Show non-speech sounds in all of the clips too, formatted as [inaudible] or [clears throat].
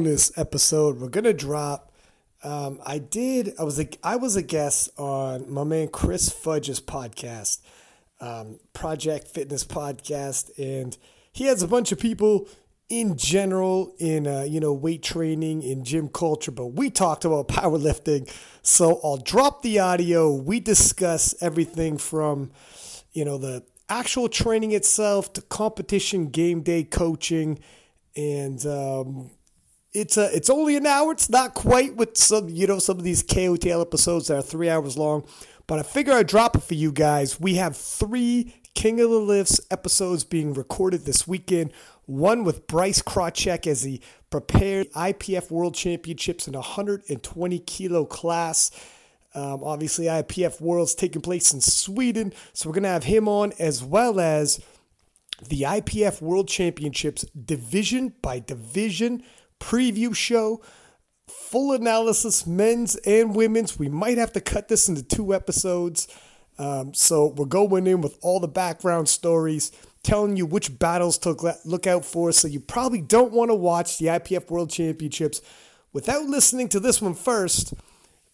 bonus episode we're gonna drop. Um, I did. I was a I was a guest on my man Chris Fudge's podcast, um, Project Fitness Podcast, and he has a bunch of people in general in uh, you know weight training in gym culture but we talked about powerlifting so i'll drop the audio we discuss everything from you know the actual training itself to competition game day coaching and um, it's a it's only an hour. It's not quite with some you know some of these KOTL episodes that are three hours long but i figure i'd drop it for you guys. We have three king of the lifts episodes being recorded this weekend. One with Bryce Krawczyk as he prepared IPF World Championships in 120 kilo class. Um, obviously, IPF Worlds taking place in Sweden, so we're to have him on as well as the IPF World Championships division by division preview show. Full analysis, men's and women's. We might have to cut this into two episodes. Um, so we're going in with all the background stories telling you which battles to look out for. So you probably don't want to watch the IPF World Championships without listening to this one first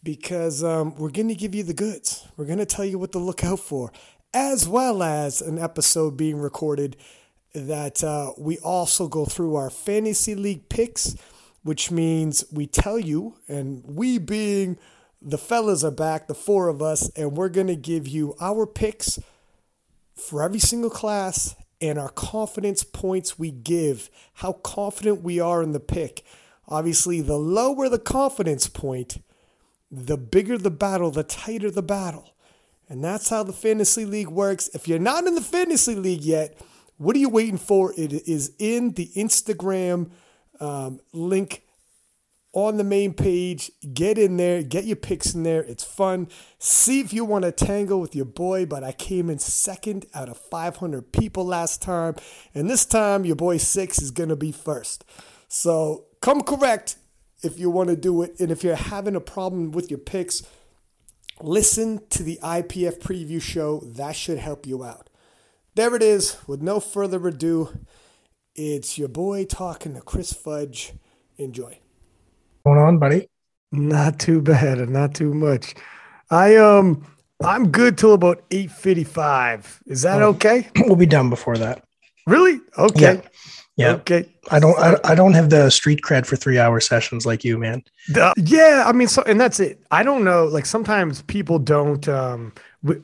because um, we're going to give you the goods. We're going to tell you what to look out for, as well as an episode being recorded that uh, we also go through our fantasy league picks, which means we tell you, and we being the fellas are back, the four of us, and we're going to give you our picks for every single class and our confidence points we give, how confident we are in the pick. Obviously, the lower the confidence point, the bigger the battle, the tighter the battle. And that's how the fantasy league works. If you're not in the fantasy league yet, what are you waiting for? It is in the Instagram um, link on the main page. Get in there, get your picks in there. It's fun. See if you want to tangle with your boy, but I came in second out of 500 people last time. And this time, your boy Six is going to be first. So come correct if you want to do it. And if you're having a problem with your picks, listen to the IPF preview show. That should help you out. There it is. With no further ado, it's your boy talking to Chris Fudge. Enjoy going on, buddy? Not too bad, and not too much. I um I'm good till about 8:55. Is that oh, okay? [clears throat] We'll be done before that. Really? Okay. Yeah. yeah. Okay. I don't I, I don't have the street cred for 3-hour sessions like you, man. The, yeah, I mean so and that's it. I don't know like sometimes people don't um w-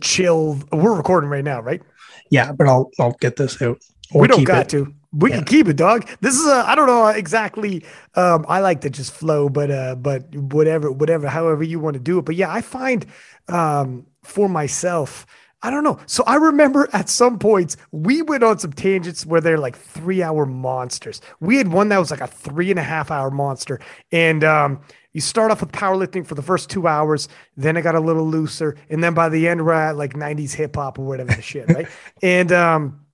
chill. We're recording right now, right? Yeah, but I'll I'll get this out. we don't got it. to. We yeah. can keep it, dog. This is a I don't know exactly. Um, I like to just flow, but uh, but whatever, whatever, however you want to do it. But yeah, I find um for myself, I don't know. So I remember at some points we went on some tangents where they're like three hour monsters. We had one that was like a three and a half hour monster, and um, you start off with powerlifting for the first two hours, then it got a little looser, and then by the end we're at like '90s hip hop or whatever the [laughs] shit, right? And um,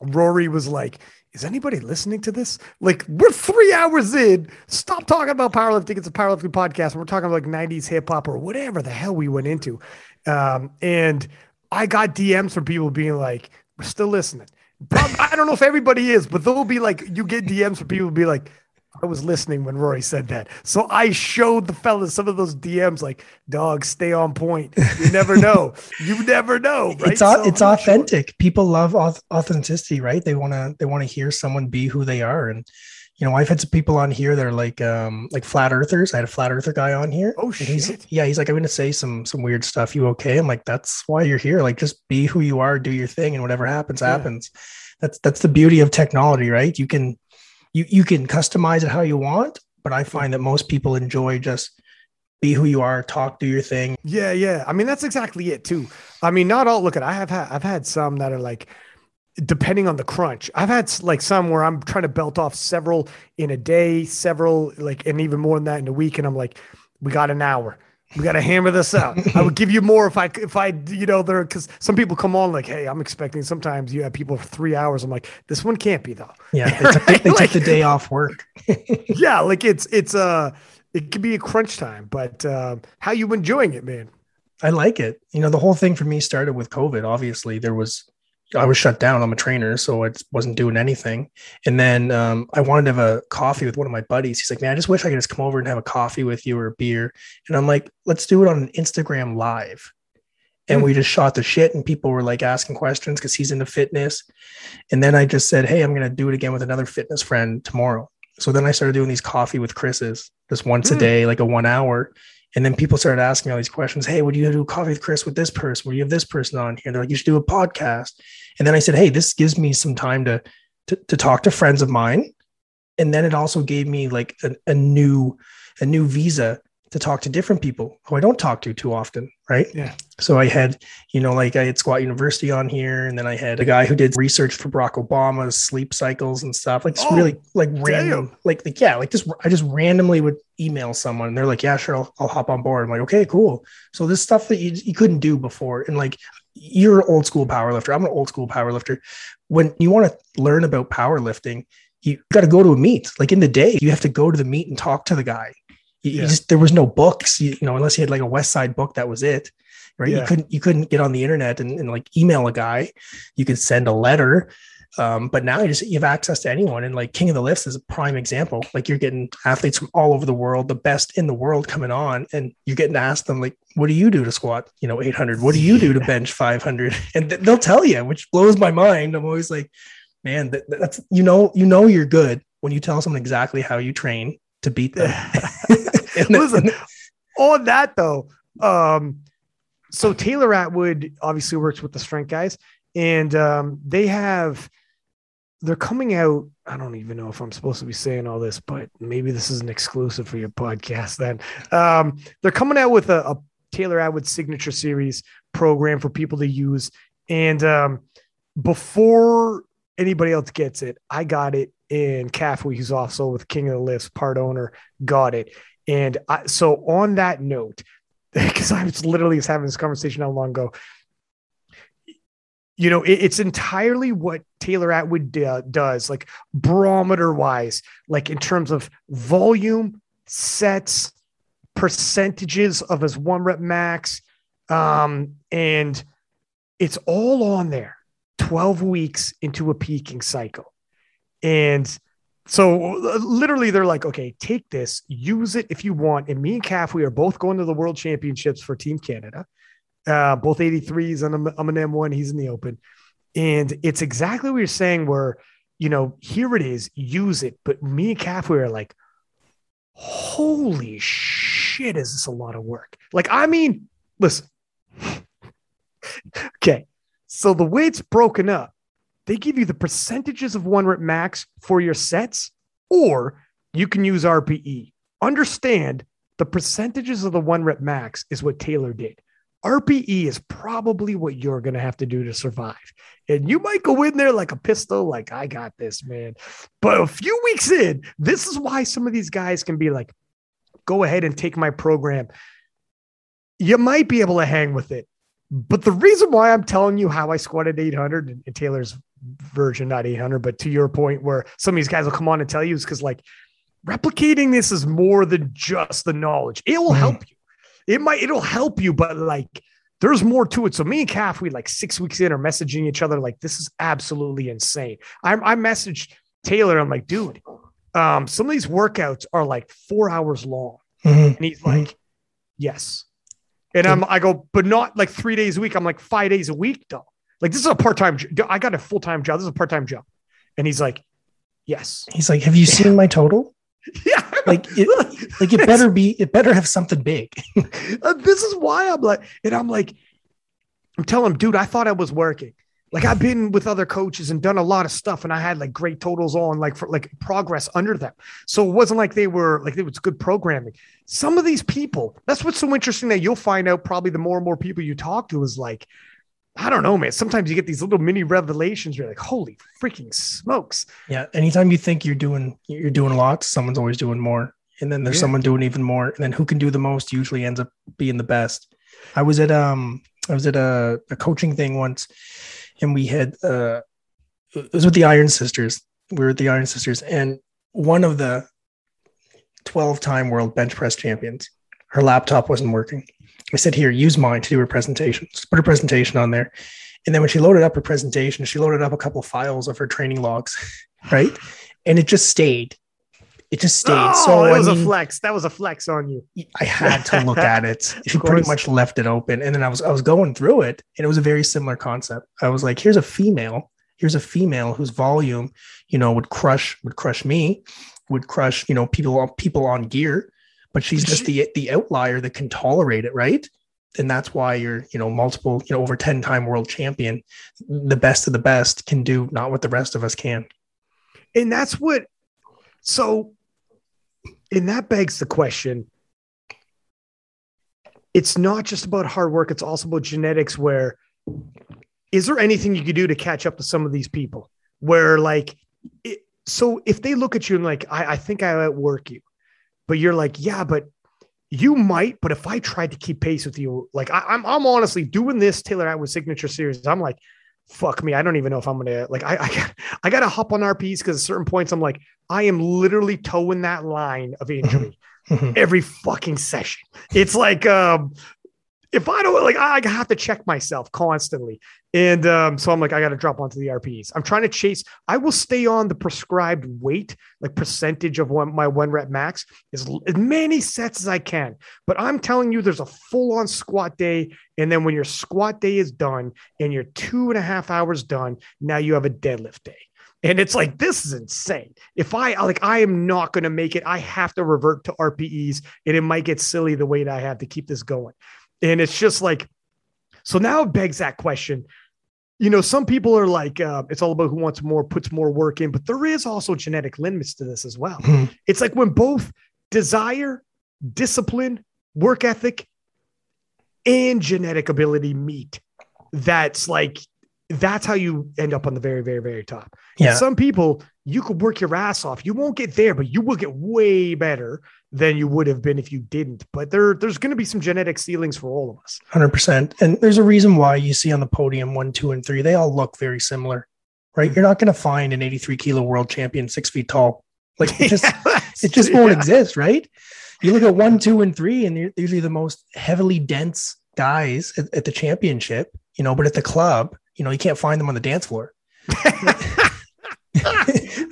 Rory was like is anybody listening to this? Like, we're three hours in. Stop talking about powerlifting. It's a powerlifting podcast. We're talking about like 90s hip hop or whatever the hell we went into. Um, and I got DMs from people being like, we're still listening. I don't know if everybody is, but there'll be like, you get DMs from people be like, I was listening when Rory said that. So I showed the fellas some of those DMs like, dog, stay on point. You never [laughs] know. you never know. Right? It's so it's authentic. Sure. People love authenticity, right? They want to they want to hear someone be who they are. And you know, I've had some people on here that are like um like flat earthers. I had a flat earther guy on here. Oh shit. He's, yeah, he's like, I'm gonna say some some weird stuff. You okay? I'm like, that's why you're here. Like just be who you are, do your thing, and whatever happens, yeah. happens. That's that's the beauty of technology, right? You can you you can customize it how you want, but I find that most people enjoy just be who you are, talk, do your thing. Yeah, yeah. I mean, that's exactly it too. I mean, not all. Look at I have had I've had some that are like depending on the crunch. I've had like some where I'm trying to belt off several in a day, several like, and even more than that in a week, and I'm like, we got an hour we got to hammer this out. [laughs] I would give you more if I if I you know there because some people come on like, hey, I'm expecting. Sometimes you have people for three hours. I'm like, this one can't be though. Yeah, [laughs] they, took, right? they like, took the day off work. [laughs] yeah, like it's it's uh it could be a crunch time, but uh, how you enjoying it, man? I like it. You know, the whole thing for me started with COVID. Obviously, there was I was shut down. I'm a trainer, so I wasn't doing anything. And then um, I wanted to have a coffee with one of my buddies. He's like, "Man, I just wish I could just come over and have a coffee with you or a beer." And I'm like, "Let's do it on an Instagram live." And mm. we just shot the shit, and people were like asking questions because he's into fitness. And then I just said, "Hey, I'm gonna do it again with another fitness friend tomorrow." So then I started doing these coffee with Chris's just once mm. a day, like a one hour. And then people started asking me all these questions. Hey, would you do coffee with Chris with this person? Would you have this person on here? They're like, you should do a podcast. And then I said, hey, this gives me some time to to, to talk to friends of mine. And then it also gave me like a, a new a new visa to talk to different people who I don't talk to too often, right? Yeah. So I had, you know, like I had Squat University on here, and then I had a guy who did research for Barack Obama's sleep cycles and stuff. Like, oh, really, like random, like, like, yeah, like just I just randomly would email someone, and they're like, "Yeah, sure, I'll, I'll hop on board." I'm like, "Okay, cool." So this stuff that you you couldn't do before, and like you're an old school powerlifter. I'm an old school powerlifter. When you want to learn about powerlifting, you got to go to a meet. Like in the day, you have to go to the meet and talk to the guy yeah. you just there was no books, you, you, know, unless you had like a West Side book, that was it. Right. Yeah. You couldn't you couldn't get on the internet and, and like email a guy. You could send a letter. Um, but now you just you have access to anyone. And like King of the Lifts is a prime example. Like you're getting athletes from all over the world, the best in the world coming on, and you're getting to ask them, like, what do you do to squat, you know, 800? What do you do to bench 500? [laughs] And th- they'll tell you, which blows my mind. I'm always like, man, that, that's you know, you know, you're good when you tell someone exactly how you train to beat them. [laughs] [laughs] Listen, on that though, um, so Taylor Atwood obviously works with the strength guys, and um, they have they're coming out. I don't even know if I'm supposed to be saying all this, but maybe this is an exclusive for your podcast. Then um, they're coming out with a, a, Taylor Atwood signature series program for people to use, and um, before anybody else gets it, I got it and Caffrey, who's also with King of the Lifts, part owner, got it. And I, so on that note, [laughs] because I was literally just having this conversation not long ago, you know, it, it's entirely what Taylor Atwood uh, does, like barometer wise, like in terms of volume, sets, percentages of his one rep max. Um, and it's all on there 12 weeks into a peaking cycle. And so literally they're like, okay, take this, use it if you want. And me and Calf, we are both going to the world championships for Team Canada. Uh, both 83s and I'm, I'm an M1, he's in the open. And it's exactly what you're saying, where, you know, here it is, use it. But me and Calf, we are like, holy shit, is this a lot of work? Like, I mean, listen. [laughs] okay. So the way it's broken up, they give you the percentages of one rep max for your sets, or you can use RPE. Understand the percentages of the one rep max is what Taylor did. RPE is probably what you're going to have to do to survive. And you might go in there like a pistol, like, I got this, man. But a few weeks in, this is why some of these guys can be like, go ahead and take my program. You might be able to hang with it. But the reason why I'm telling you how I squatted 800 and Taylor's version, not 800, but to your point where some of these guys will come on and tell you is because like replicating this is more than just the knowledge. It will mm. help you. It might, it'll help you, but like there's more to it. So me and Calf, we like six weeks in are messaging each other like this is absolutely insane. I, I messaged Taylor. I'm like, dude, um, some of these workouts are like four hours long, mm-hmm. and he's like, mm-hmm. yes. And I'm, I go, but not like three days a week. I'm like five days a week, though. Like this is a part time. I got a full time job. This is a part time job, and he's like, "Yes." [laughs] He's like, "Have you seen my total?" yeah, like it, [laughs] like it better be. It better have something big. [laughs] uh, this is why I'm like, and I'm like, I'm telling him, dude, I thought I was working. Like I've been with other coaches and done a lot of stuff, and I had like great totals on like for like progress under them. So it wasn't like they were like it was good programming. Some of these people, that's what's so interesting that you'll find out probably the more and more people you talk to is like I don't know, man. Sometimes you get these little mini revelations. You're like, holy freaking smokes. Yeah. Anytime you think you're doing you're doing a lot, someone's always doing more. And then there's yeah. someone doing even more. And then who can do the most usually ends up being the best. I was at um I was at a, a coaching thing once and we had uh it was with the Iron Sisters. We were at the Iron Sisters, and one of the 12 time world bench press champions, her laptop wasn't working. I said, here, use mine to do her presentation. Just put her presentation on there. And then when she loaded up her presentation, she loaded up a couple of files of her training logs, [laughs] right? And it just stayed. It just stayed. Oh, so that I was a flex. That was a flex on you. I had to look at it. [laughs] She pretty much left it open. And then I was I was going through it and it was a very similar concept. I was like, here's a female, here's a female whose volume, you know, would crush would crush me, would crush, you know, people on people on gear, but she's just the the outlier that can tolerate it, right? And that's why you're, you know, multiple, you know, over 10 time world champion, the best of the best can do not what the rest of us can. And that's what, so, and that begs the question it's not just about hard work, it's also about genetics. Where is there anything you could do to catch up to some of these people? Where, like, it, so if they look at you and, like, I, I think I outwork you, but you're like, yeah, but you might, but if I tried to keep pace with you, like I, I'm, I'm honestly doing this Taylor Atwood signature series. I'm like, fuck me. I don't even know if I'm gonna like. I, I [laughs] I got to hop on RPs because at certain points I'm like, I am literally towing that line of injury every fucking session. It's like, um, if I don't like, I I have to check myself constantly. And um, so I'm like, I got to drop onto the RPs. I'm trying to chase. I will stay on the prescribed weight, like percentage of one, my one rep max, as, as many sets as I can. But I'm telling you, there's a full on squat day. And then when your squat day is done and you're two and a half hours done, now you have a deadlift day. And it's like, this is insane. If I like, I am not going to make it. I have to revert to RPEs and it might get silly the way that I have to keep this going. And it's just like, so now it begs that question. You know, some people are like, uh, it's all about who wants more, puts more work in, but there is also genetic limits to this as well. Mhm. It's like when both desire, discipline, work ethic, and genetic ability meet, that's like, that's how you end up on the very, very, very top. Yeah. Some people, you could work your ass off. You won't get there, but you will get way better than you would have been if you didn't. But there, there's going to be some genetic ceilings for all of us. Hundred percent. And there's a reason why you see on the podium one, two, and three, they all look very similar, right? Hmm. You're not going to find an 83 kilo world champion six feet tall. Like it [laughs] just, it just won't Yeah. exist, right? You look at one, two, and three, and they're usually the most heavily dense guys at, at the championship, you know. But at the club, you know, you can't find them on the dance floor. [laughs] [laughs]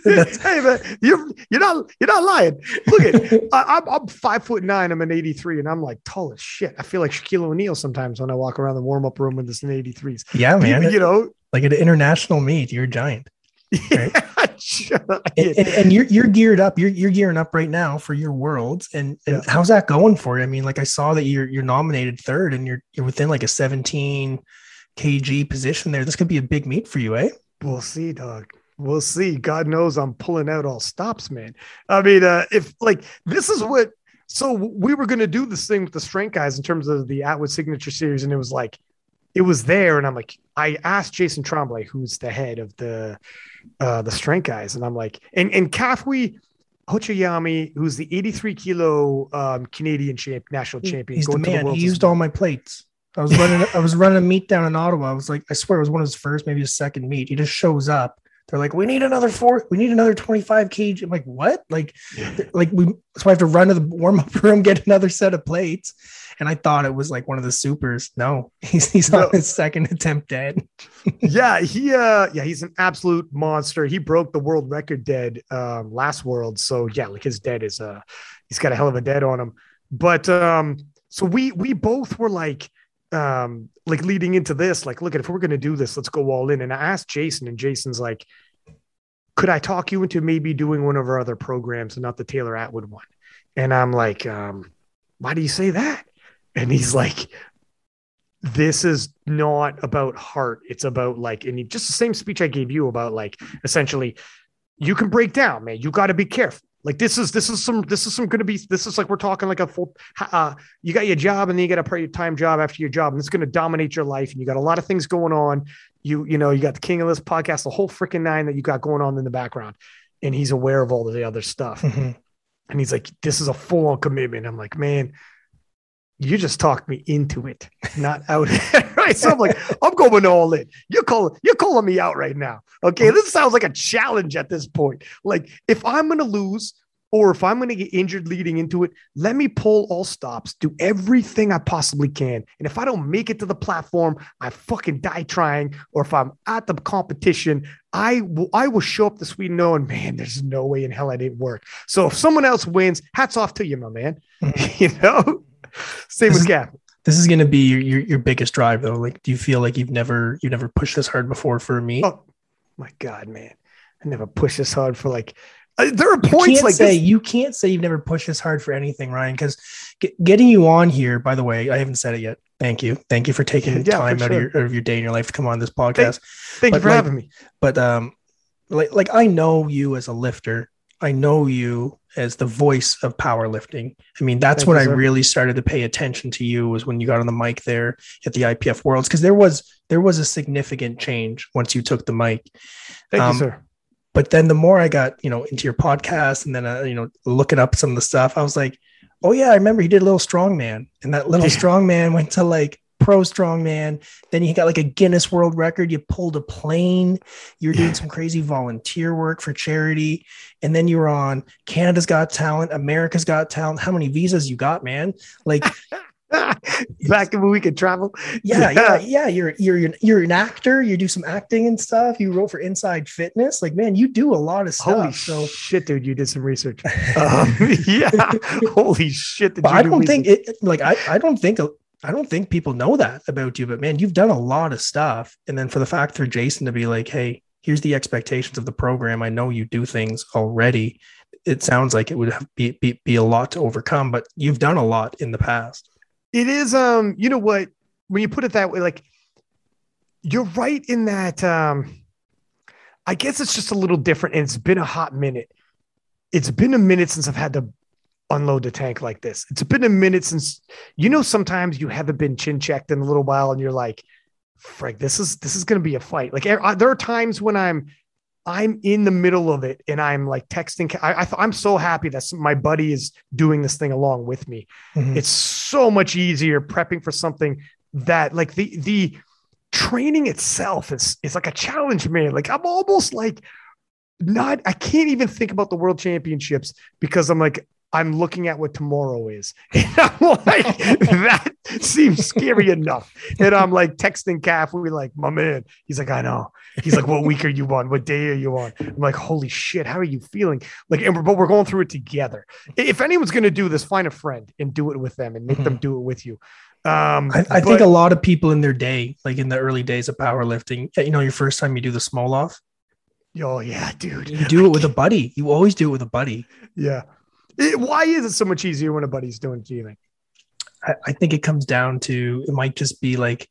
Hey man, you're you're not you're not lying. Look at [laughs] I, I'm I'm five foot nine. I'm an 83, and I'm like tall as shit. I feel like Shaquille O'Neal sometimes when I walk around the warm up room with this in 83s. yeah, man. People, you know, like at an international meet, you're a giant. Right. yeah, and, and, and you're you're geared up. You're you're gearing up right now for your worlds. And, and Yeah. how's that going for you? I mean, like I saw that you're you're nominated third, and you're you're within like a 17 kg position there. This could be a big meet for you, eh? We'll see, dog. We'll see. God knows I'm pulling out all stops, man. I mean, uh, if like this is what so we were gonna do this thing with the strength guys in terms of the Atwood signature series, and it was like it was there, and I'm like, I asked Jason Tremblay, who's the head of the uh the strength guys, and I'm like, and and Kafui Hochiyami, who's the 83 kilo um Canadian champ, national champion, He's the going to man. Worlds he used all my plates. I was running. I was running a meet down in Ottawa. I was like, I swear, it was one of his first, maybe his second meet. He just shows up. They're like, we need another four. We need another 25 kg. I'm like, what? Like, like we. So I have to run to the warm up [laughs] room, get another set of plates. And I thought it was like one of the supers. No, [laughs] he's he's No. on his second attempt dead. [laughs] yeah, he uh yeah, he's an absolute monster. He broke the world record dead um last world. So yeah, like his dead is uh he's got a hell of a dead on him. But um so we we both were like um like leading into this, like, look at if we're gonna do this, let's go all in. And I asked Jason, and Jason's like, could I talk you into maybe doing one of our other programs and not the Taylor Atwood one? And I'm like, um, why do you say that? And he's like, this is not about heart. It's about like, and he, just the same speech I gave you about like, essentially, you can break down, man. You got to be careful. Like this is this is some this is some going to be this is like we're talking like a full. Uh, you got your job and then you got a part time job after your job, and it's going to dominate your life. And you got a lot of things going on. You you know you got the King of this podcast, the whole freaking nine that you got going on in the background, and he's aware of all of the other stuff. Mhm. And he's like, this is a full on commitment. I'm like, man, you just talked me into it, not out. [laughs] right. So I'm like, I'm going all in. You're calling, you're calling me out right now. Okay. This sounds like a challenge at this point. Like, if I'm gonna lose, Or if I'm to get injured leading into it, let me pull all stops, do everything I possibly can. And if I don't make it to the platform, I fucking die trying. Or if I'm at the competition, I will I will show up to Sweden knowing, man, there's no way in hell I didn't work. So if someone else wins, hats off to you, my man. [laughs] You know, same this with Cap. This is going to be your, your, your biggest drive, though. Like, do you feel like you've never you never pushed this hard before for me? Oh my god, man! I never pushed this hard for like uh, there are points like say this. you can't say you've never pushed this hard for anything, Ryan. Because getting you on here, by the way, I haven't said it yet. Thank you, thank you for taking yeah, time out, sure. of your, out of your day in your life to come on this podcast. Thank, thank you for like, having me. But um, like like I know you as a lifter. I know you as the voice of powerlifting. I mean, that's Thank when I really started to pay attention to you was when you got on the mic there at the IPF Worlds because there was there was a significant change once you took the mic. Thank um, you, sir but then the more I got, you know, into your podcast and then, uh, you know, looking up some of the stuff, I was like, oh yeah, I remember he did a little strongman and that little strongman went to like pro strongman. Then you got like a Guinness world record. You pulled a plane. You were doing some crazy volunteer work for charity. And then you were on Canada's Got Talent, America's Got Talent. How many visas you got, man? Like [laughs] back when we could travel. Yeah, yeah, [laughs] yeah. You're you're you're an actor. You do some acting and stuff. You wrote for Inside Fitness. Like, man, you do a lot of stuff. Holy so shit, dude! You did some research. [laughs] um, yeah, holy shit! Did you I don't think it. Like, I I don't think. I don't think people know that about you, but man, you've done a lot of stuff. And then for the fact for Jason to be like, hey, here's the expectations of the program. I know you do things already. It sounds like it would be, be, be a lot to overcome, but you've done a lot in the past. It is um, you know what, when you put it that way, like you're right in that um I guess it's just a little different and it's been a hot minute. It's been a minute since I've had to unload the tank like this. It's been a minute since you know sometimes you haven't been chin checked in a little while and you're like, Frank, this is this is going to be a fight. Like there are times when I'm I'm in the middle of it and I'm like texting. I, I am so happy that my buddy is doing this thing along with me. Mm-hmm. It's so much easier prepping for something that like the the training itself is is like a challenge, man. Like I'm almost like not. I can't even think about the world championships because I'm like I'm looking at what tomorrow is. [laughs] And I'm like, that seems scary enough. And I'm like texting Calf, We're like, my man. He's like, I know. He's like, what week are you on? What day are you on? I'm like, holy shit, how are you feeling? Like, and we're, but we're going through it together. If anyone's going to do this, find a friend and do it with them and make mm-hmm. them do it with you. Um, I, I but, think a lot of people in their day, like in the early days of powerlifting, you know, your first time you do the Smolov. Oh yeah, dude. You do it with a buddy. You always do it with a buddy. Yeah. It, why is it so much easier when a buddy's doing it? Do you think? I, I think it comes down to it might just be like,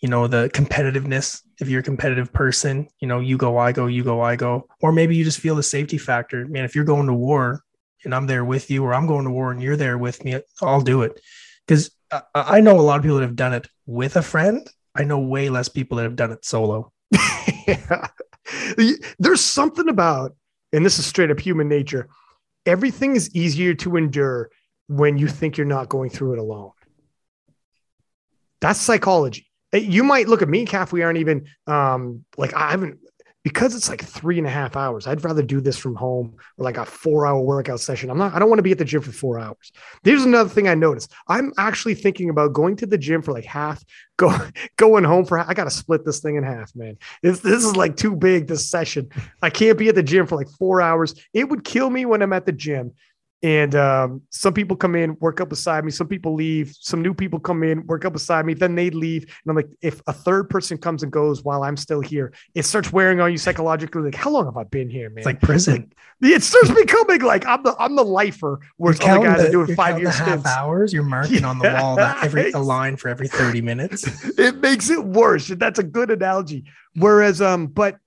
you know, the competitiveness. If you're a competitive person, you know, you go, I go, you go, I go, or maybe you just feel the safety factor. Man, if you're going to war and I'm there with you, or I'm going to war and you're there with me, I'll do it. Because I, I know a lot of people that have done it with a friend. I know way less people that have done it solo. [laughs] yeah. There's something about, and this is straight up human nature everything is easier to endure when you think you're not going through it alone. That's psychology. You might look at me, Calf. We aren't even um, like I haven't because it's like three and a half hours, I'd rather do this from home or like a four hour workout session. I'm not, I don't want to be at the gym for four hours. Here's another thing I noticed. I'm actually thinking about going to the gym for like half, [laughs] go, going home for, I got to split this thing in half, man. This, this is like too big this session. I can't be at the gym for like four hours. It would kill me when I'm at the gym and um, some people come in, work up beside me. Some people leave. Some new people come in, work up beside me. Then they leave. And I'm like, if a third person comes and goes while I'm still here, it starts wearing on you psychologically. Like, how long have I been here, man? It's like prison. Like, it starts becoming like I'm the I'm the lifer. Where other guys the, are doing five years half hours. You're marking yeah. on the [laughs] wall that every a line for every 30 minutes. [laughs] it makes it worse. That's a good analogy. Whereas, um, but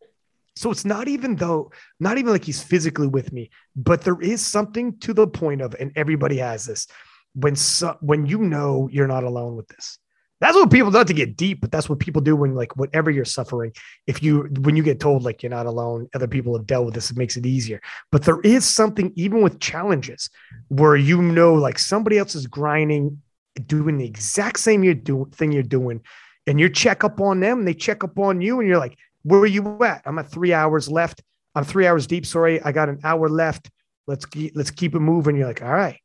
so it's not even though, not even like he's physically with me, but there is something to the point of, and everybody has this when so, when you know you're not alone with this. That's what people do not to get deep, but that's what people do when like whatever you're suffering. If you when you get told like you're not alone, other people have dealt with this, it makes it easier. But there is something even with challenges where you know like somebody else is grinding, doing the exact same you're doing thing you're doing, and you check up on them, they check up on you, and you're like, where are you at? I'm at three hours left. I'm three hours deep. Sorry, I got an hour left. Let's keep, let's keep it moving. You're like, all right,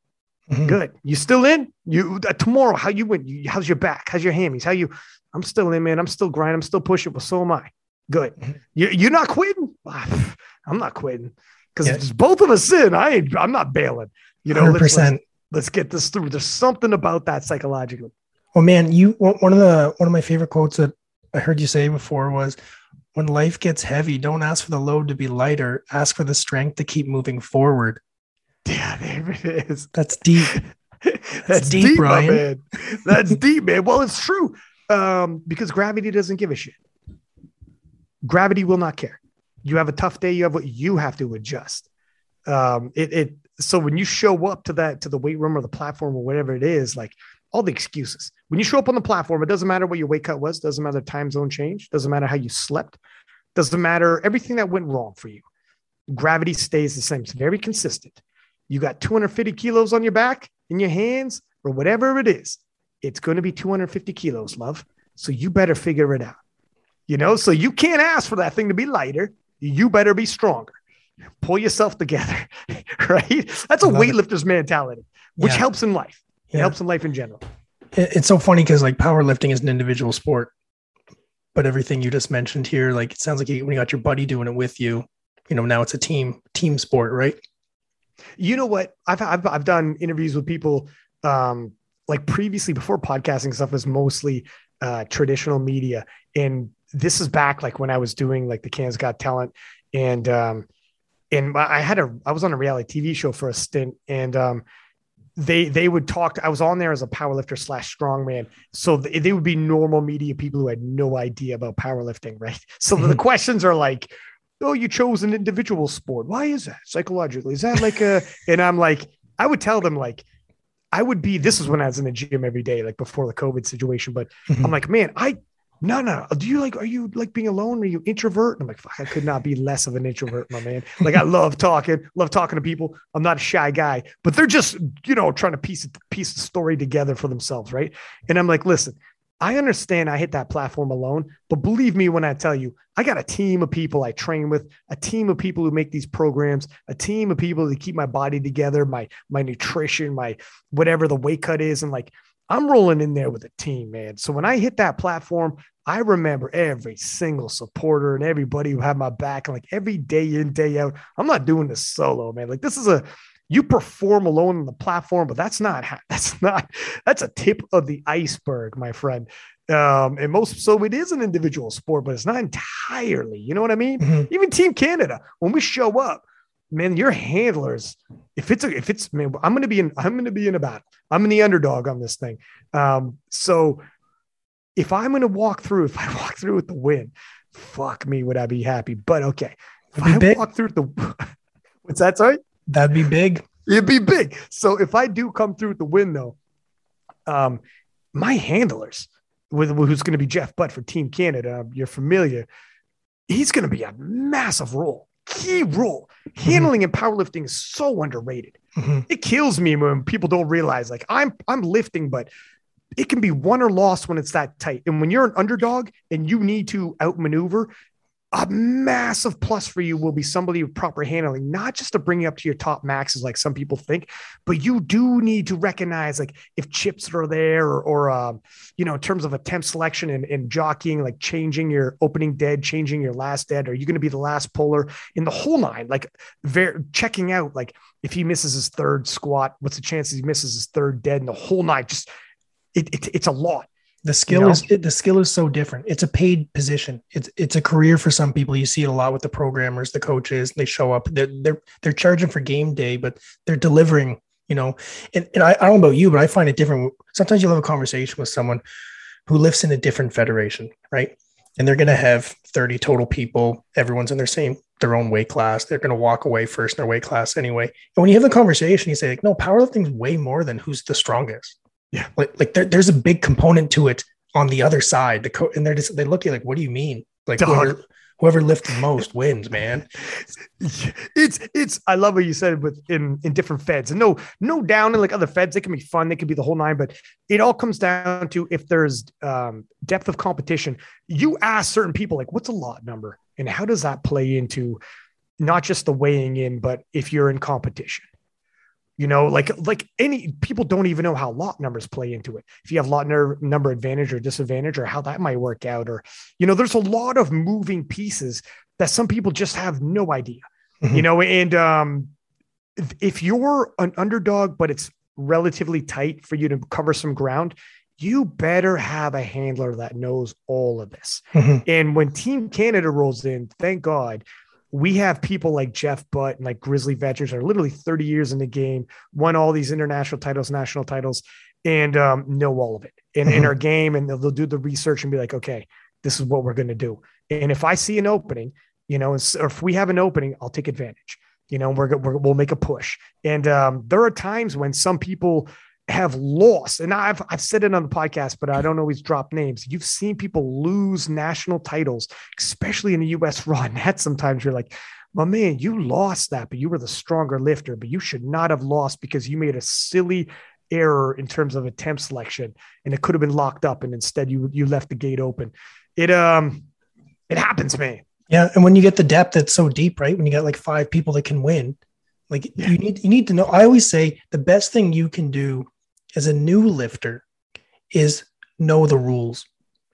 Mhm. good. You still in? You uh, tomorrow? How you went? You, how's your back? How's your hammies? How you? I'm still in, man. I'm still grinding. I'm still pushing. Well, so am I. Good. Mhm. You, you're not quitting. Ah, [sighs] I'm not quitting because Yeah. both of us in. I ain't. I'm not bailing. You know, Hundred let's, let's, percent. let's get this through. There's something about that psychologically. Well, man, you one of the one of my favorite quotes that I heard you say before was, "When life gets heavy, don't ask for the load to be lighter. Ask for the strength to keep moving forward." Yeah, there it is. That's deep. [laughs] That's deep, deep, Ryan. man. That's [laughs] deep, man. Well, it's true. Um, because gravity doesn't give a shit. Gravity will not care. You have a tough day, you have what you have to adjust. Um, it it so when you show up to that to the weight room or the platform or whatever it is, like all the excuses. When you show up on the platform, it doesn't matter what your weight cut was, doesn't matter time zone change, doesn't matter how you slept, doesn't matter everything that went wrong for you. Gravity stays the same. It's very consistent. You got 250 kilos on your back, in your hands, or whatever it is. It's going to be 250 kilos, love. So you better figure it out. You know, so you can't ask for that thing to be lighter. You better be stronger. Pull yourself together, [laughs] right? That's a it. weightlifter's mentality, which Yeah. helps in life. It Yeah. helps in life in general. It's so funny because like powerlifting is an individual sport, but everything you just mentioned here, like it sounds like you, when you got your buddy doing it with you, you know, now it's a team team sport, right? You know what? I've I've, I've done interviews with people um, like previously before podcasting stuff was mostly uh, traditional media, and this is back like when I was doing like the Canada's Got Talent, and um, and I had a I was on a reality TV show for a stint, and um, they they would talk. I was on there as a powerlifter slash strongman, so they, they would be normal media people who had no idea about powerlifting, right? [laughs] So the Mhm. questions are like, "Oh, you chose an individual sport. Why is that psychologically? Is that like a?" [laughs] and I'm like, I would tell them like, I would be. This is when I was in the gym every day, like before the COVID situation. But Mhm. I'm like, man, I no, no. Do you like? Are you like being alone? Are you introvert? And I'm like, fuck, I could not be less of an introvert, my man. Like, I love talking, love talking to people. I'm not a shy guy, but they're just, you know, trying to piece piece the story together for themselves, right? And I'm like, listen, I understand I hit that platform alone, but believe me when I tell you, I got a team of people I train with, a team of people who make these programs, a team of people that keep my body together, my my nutrition, my whatever the weight cut is, and like I'm rolling in there with a team, man. So when I hit that platform, I remember every single supporter and everybody who had my back, and like every day in, day out. I'm not doing this solo, man. Like this is a you perform alone on the platform, but that's not [laughs] that's not that's a tip of the iceberg, my friend. Um, and most so it is an individual sport, but it's not entirely. You know what I mean? Mhm. Even Team Canada, when we show up, man, your handlers. If it's a, if it's man, I'm gonna be in I'm gonna be in a battle. I'm in the underdog on this thing. Um, so if I'm gonna walk through, [laughs] if I walk through with the win, fuck me, would I be happy? But okay, if I big. walk through the [laughs] what's that? Sorry. That'd be big. It'd be big. So if I do come through with the win, though, um, my handlers, with who's going to be Jeff Butt for Team Canada, you're familiar. He's going to be a massive role, key role. Handling and powerlifting is so underrated. Mhm. It kills me when people don't realize, like I'm I'm lifting, but it can be won or lost when it's that tight. And when you're an underdog and you need to outmaneuver, a massive plus for you will be somebody with proper handling, not just to bring you up to your top maxes like some people think, but you do need to recognize like if chips are there or, or um, you know, in terms of attempt selection and, and jockeying, like changing your opening dead, changing your last dead. Are you going to be the last puller in the whole nine? Like ver- checking out, like if he misses his third squat, what's the chances he misses his third dead in the whole nine? Just it, it it's a lot. The skill know? is the skill is so different. It's a paid position. It's it's a career for some people. You see it a lot with the programmers, the coaches. They show up. They're they're they're charging for game day, but they're delivering. You know, and, and I, I don't know about you, but I find it different. Sometimes you'll have a conversation with someone who lives in a different federation, right? And they're going to have 30 total people. Everyone's in their same, their own weight class. They're going to walk away first in their weight class anyway. And when you have the conversation, you say, like, no, powerlifting's way more than who's the strongest. Yeah. Like, like there, there's a big component to it on the other side. The co- and they're just, they look at you like, what do you mean? Like whoever, whoever lifted most wins, man. [laughs] it's it's I love what you said with in in different feds and no no down in like other feds they can be fun they can be the whole nine but it all comes down to if there's um, depth of competition you ask certain people like what's a lot number and how does that play into not just the weighing in, but if you're in competition. You know, like like any people don't even know how lot numbers play into it. If you have lot number advantage or disadvantage, or how that might work out, or you know, there's a lot of moving pieces that some people just have no idea. Mm-hmm. You know, and um, if you're an underdog, but it's relatively tight for you to cover some ground, you better have a handler that knows all of this. Mm-hmm. And when Team Canada rolls in, thank God, we have people like Jeff Butt and like Grizzly Veterans are literally 30 years in the game, won all these international titles, national titles, and um, know all of it in, mm-hmm. in our game. And they'll, they'll do the research and be like, okay, this is what we're going to do. And if I see an opening, you know, or if we have an opening, I'll take advantage you know, we're, we will make a push. And um, there are times when some people have lost, and I've I've said it on the podcast, but I don't always drop names. You've seen people lose national titles, especially in the U.S. [laughs] Raw Nats. Sometimes you're like, my man, you lost that, but you were the stronger lifter. But you should not have lost because you made a silly error in terms of attempt selection, and it could have been locked up, and instead you you left the gate open. It um, it happens, man. Yeah, and when you get the depth, that's so deep, right? When you got like five people that can win, like yeah. you need you need to know. I always say the best thing you can do as a new lifter is know the rules.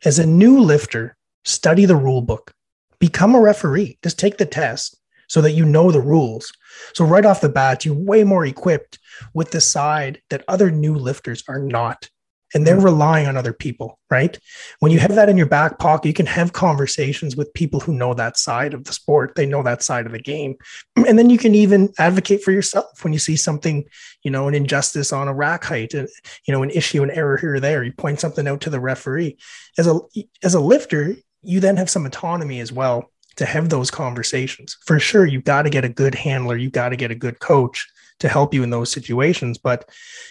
As a new lifter, study the rule book. Become a referee. Just take the test so that you know the rules. So right off the bat, you're way more equipped with the side that other new lifters are not and they're hmm. relying on other people, right? When you have that in your back pocket, you can have conversations with people who know that side of the sport, they know that side of the game. [clears throat] And then you can even advocate for yourself when you see something, you know, an injustice on a rack height, and you know, an issue, an error here or there, you point something out to the referee. As a as a lifter, you then have some autonomy as well to have those conversations. For sure, you've got to get a good handler, you've got to get a good coach to help you in those situations. But,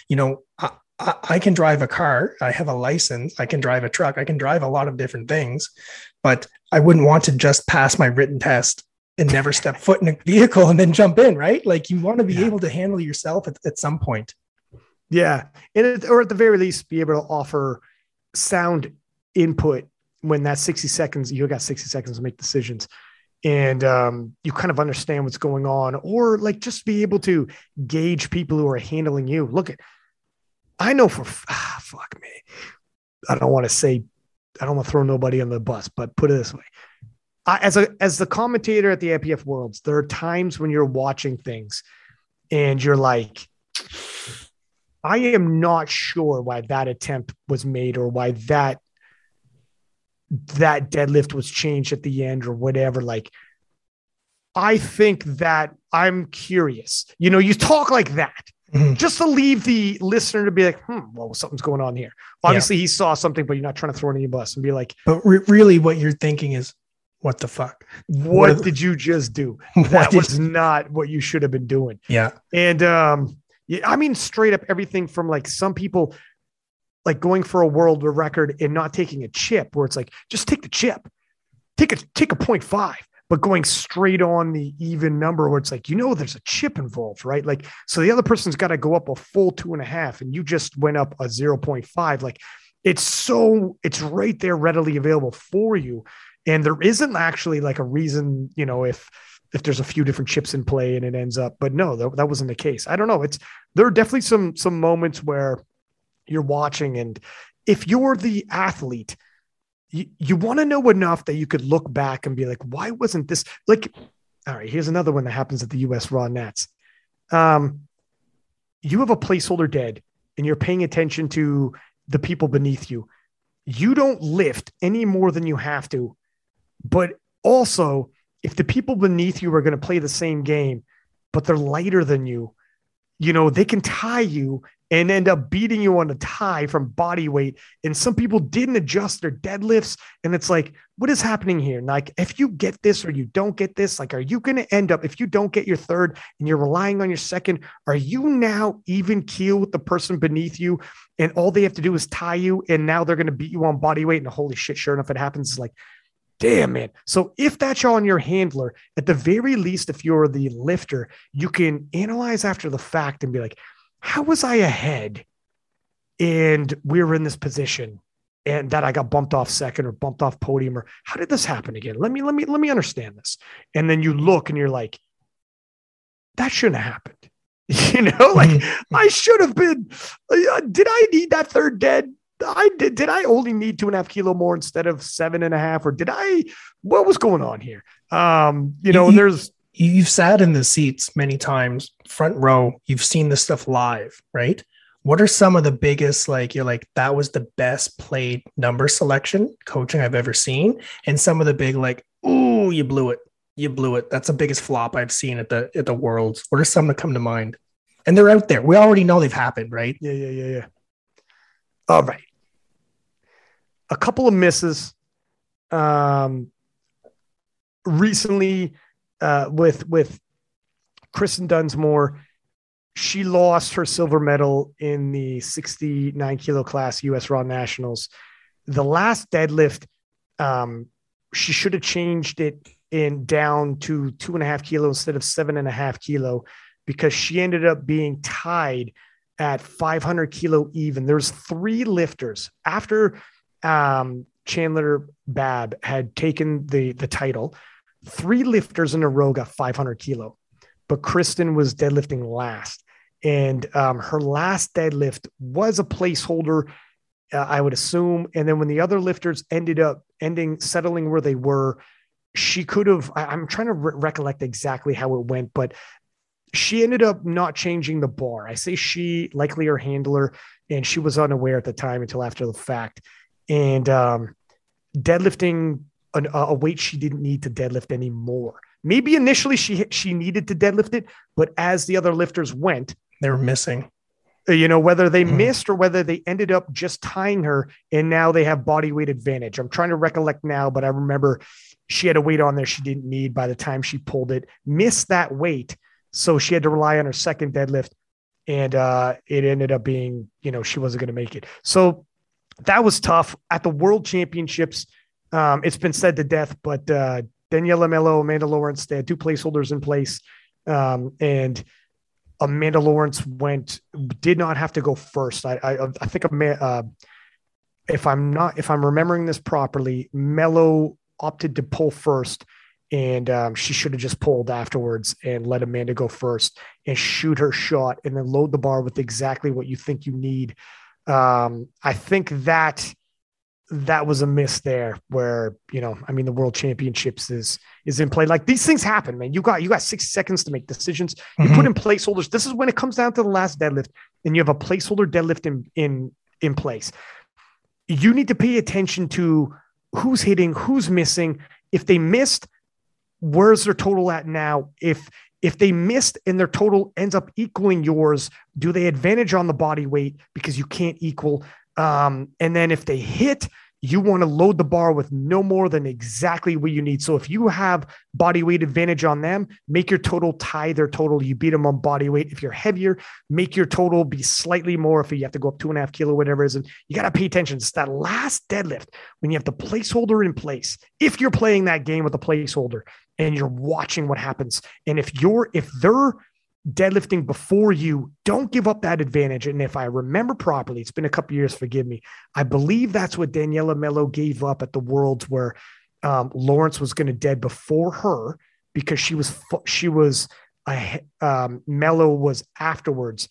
you know, I, I can drive a car. I have a license. I can drive a truck. I can drive a lot of different things, but I wouldn't want to just pass my written test and never step [laughs] foot in a vehicle and then jump in, right? Like you want to be yeah. able to handle yourself at, at some point. Yeah. And it, or at the very least, be able to offer sound input when that 60 seconds, you got 60 seconds to make decisions and um, you kind of understand what's going on, or like just be able to gauge people who are handling you. Look at I know for ah, fuck me. I don't want to say I don't want to throw nobody on the bus, but put it this way. I, as a as the commentator at the IPF Worlds, there are times when you're watching things and you're like, I am not sure why that attempt was made or why that that deadlift was changed at the end or whatever. Like, I think that I'm curious. You know, you talk like that mm-hmm. just to leave the listener to be like, hmm, well, something's going on here. Obviously, yeah. he saw something, but you're not trying to throw it in your bus and be like, but re- really, what you're thinking is, what the fuck? What, what did you just do? [laughs] That was not what you should have been doing. Yeah. And um, yeah, I mean, straight up everything from like some people like going for a world record and not taking a chip, where it's like, just take the chip, take a take a point five but going straight on the even number where it's like, you know, there's a chip involved, right? Like, so the other person's got to go up a full two and a half, and you just went up a 0.5. Like, it's so, it's right there readily available for you. And there isn't actually like a reason, you know, if, if there's a few different chips in play and it ends up, but no, that, that wasn't the case. I don't know. It's, there are definitely some, some moments where you're watching and if you're the athlete, you, you want to know enough that you could look back and be like, why wasn't this like, all right, here's another one that happens at the US Raw Nats. Um, you have a placeholder dead and you're paying attention to the people beneath you. You don't lift any more than you have to. But also, if the people beneath you are going to play the same game, but they're lighter than you, you know, they can tie you and end up beating you on a tie from body weight. And some people didn't adjust their deadlifts. And it's like, what is happening here? Like, if you get this or you don't get this, like, are you going to end up, if you don't get your third and you're relying on your second, are you now even keel with the person beneath you? And all they have to do is tie you. And now they're going to beat you on body weight. And holy shit, sure enough, it happens. It's like, damn man. So if that's on your handler, at the very least, if you're the lifter, you can analyze after the fact and be like, how was I ahead? And we were in this position and that I got bumped off second or bumped off podium or how did this happen again? Let me let me let me understand this. And then you look and you're like, that shouldn't have happened. [laughs] You know, like mm-hmm. I should have been. Uh, did I need that third dead? I did. Did I only need two and a half kilo more instead of seven and a half, or did I? What was going on here? Um, you know, you, there's you've sat in the seats many times, front row. You've seen this stuff live, right? What are some of the biggest, like, you're like, that was the best played number selection coaching I've ever seen? And some of the big, like, ooh, you blew it. You blew it. That's the biggest flop I've seen at the at the worlds. What are some that come to mind? And they're out there. We already know they've happened, right? Yeah, yeah, yeah, yeah. All right. A couple of misses. Um recently uh with with Kristen Dunsmore she lost her silver medal in the 69 kilo class US Raw Nationals. The last deadlift, um, she should have changed it in down to two and a half kilo instead of seven and a half kilo because she ended up being tied at 500 kilo even. There's three lifters after um, Chandler Bab had taken the the title. Three lifters in a row got 500 kilo, but Kristen was deadlifting last and um, her last deadlift was a placeholder, uh, I would assume. And then when the other lifters ended up ending settling where they were, she could have. I, am trying to re- recollect exactly how it went, but she ended up not changing the bar. I say she, likely her handler, and she was unaware at the time until after the fact. And um, deadlifting an, a weight she didn't need to deadlift anymore. Maybe initially she she needed to deadlift it, but as the other lifters went, they were missing. Uh, you know, whether they mm. missed or whether they ended up just tying her and now they have body weight advantage. I'm trying to recollect now, but I remember she had a weight on there she didn't need by the time she pulled it, missed that weight. So she had to rely on her second deadlift. And uh, it ended up being, you know, she wasn't going to make it. So that was tough at the world championships. Um, it's been said to death, but uh, Daniela Melo, Amanda Lawrence, they had two placeholders in place. Um, and Amanda Lawrence went did not have to go first. I I, I think uh, if I'm not if I'm remembering this properly, Melo opted to pull first, and um, she should have just pulled afterwards and let Amanda go first and shoot her shot and then load the bar with exactly what you think you need. Um, I think that that was a miss there where you know i mean the world championships is is in play. Like these things happen man. You got you got six seconds to make decisions. You mm-hmm. put in placeholders. This is when it comes down to the last deadlift and you have a placeholder deadlift in in in place. You need to pay attention to who's hitting who's missing. If they missed where's their total at now? If if they missed and their total ends up equaling yours do they advantage on the body weight? Because you can't equal um, and then if they hit, you want to load the bar with no more than exactly what you need. So if you have body weight advantage on them, make your total tie their total. You beat them on body weight. If you're heavier, make your total be slightly more. If you have to go up two and a half kilo, whatever it is, and you got to pay attention. It's that last deadlift when you have the placeholder in place. If you're playing that game with a placeholder and you're watching what happens, and if you're if they're deadlifting before you, don't give up that advantage. And if I remember properly, it's been a couple years, forgive me. I believe that's what Daniela Melo gave up at the Worlds, where um, Lawrence was going to dead before her because she was she was a um, Melo was afterwards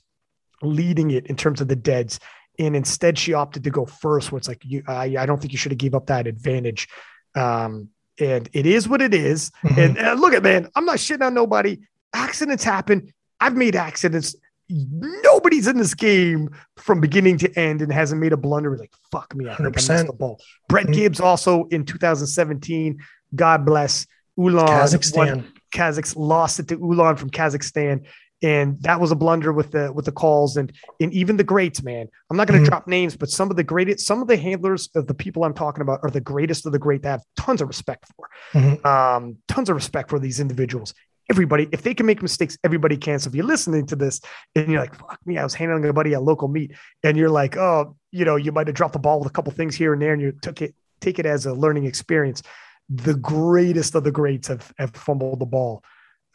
leading it in terms of the deads, and instead she opted to go first. Where it's like you, I, I don't think you should have gave up that advantage. Um, and it is what it is. Mm-hmm. And, and look at man, I'm not shitting on nobody accidents happen. I've made accidents. Nobody's in this game from beginning to end and hasn't made a blunder. Like, fuck me, I think 100%. I missed the ball. Brett mm-hmm. Gibbs also in 2017. God bless Ulan. Kazakhstan. Won, Kazakhs lost it to Ulan from Kazakhstan. And that was a blunder with the with the calls and and even the greats, man. I'm not going to mm-hmm. drop names, but some of the greatest, some of the handlers of the people I'm talking about are the greatest of the great that I have tons of respect for. Mm-hmm. Um, tons of respect for these individuals everybody, if they can make mistakes, everybody can. So if you're listening to this and you're like, fuck me, I was handling a buddy at local meet, and you're like, oh, you know, you might have dropped the ball with a couple things here and there, and you took it, take it as a learning experience. The greatest of the greats have, have fumbled the ball.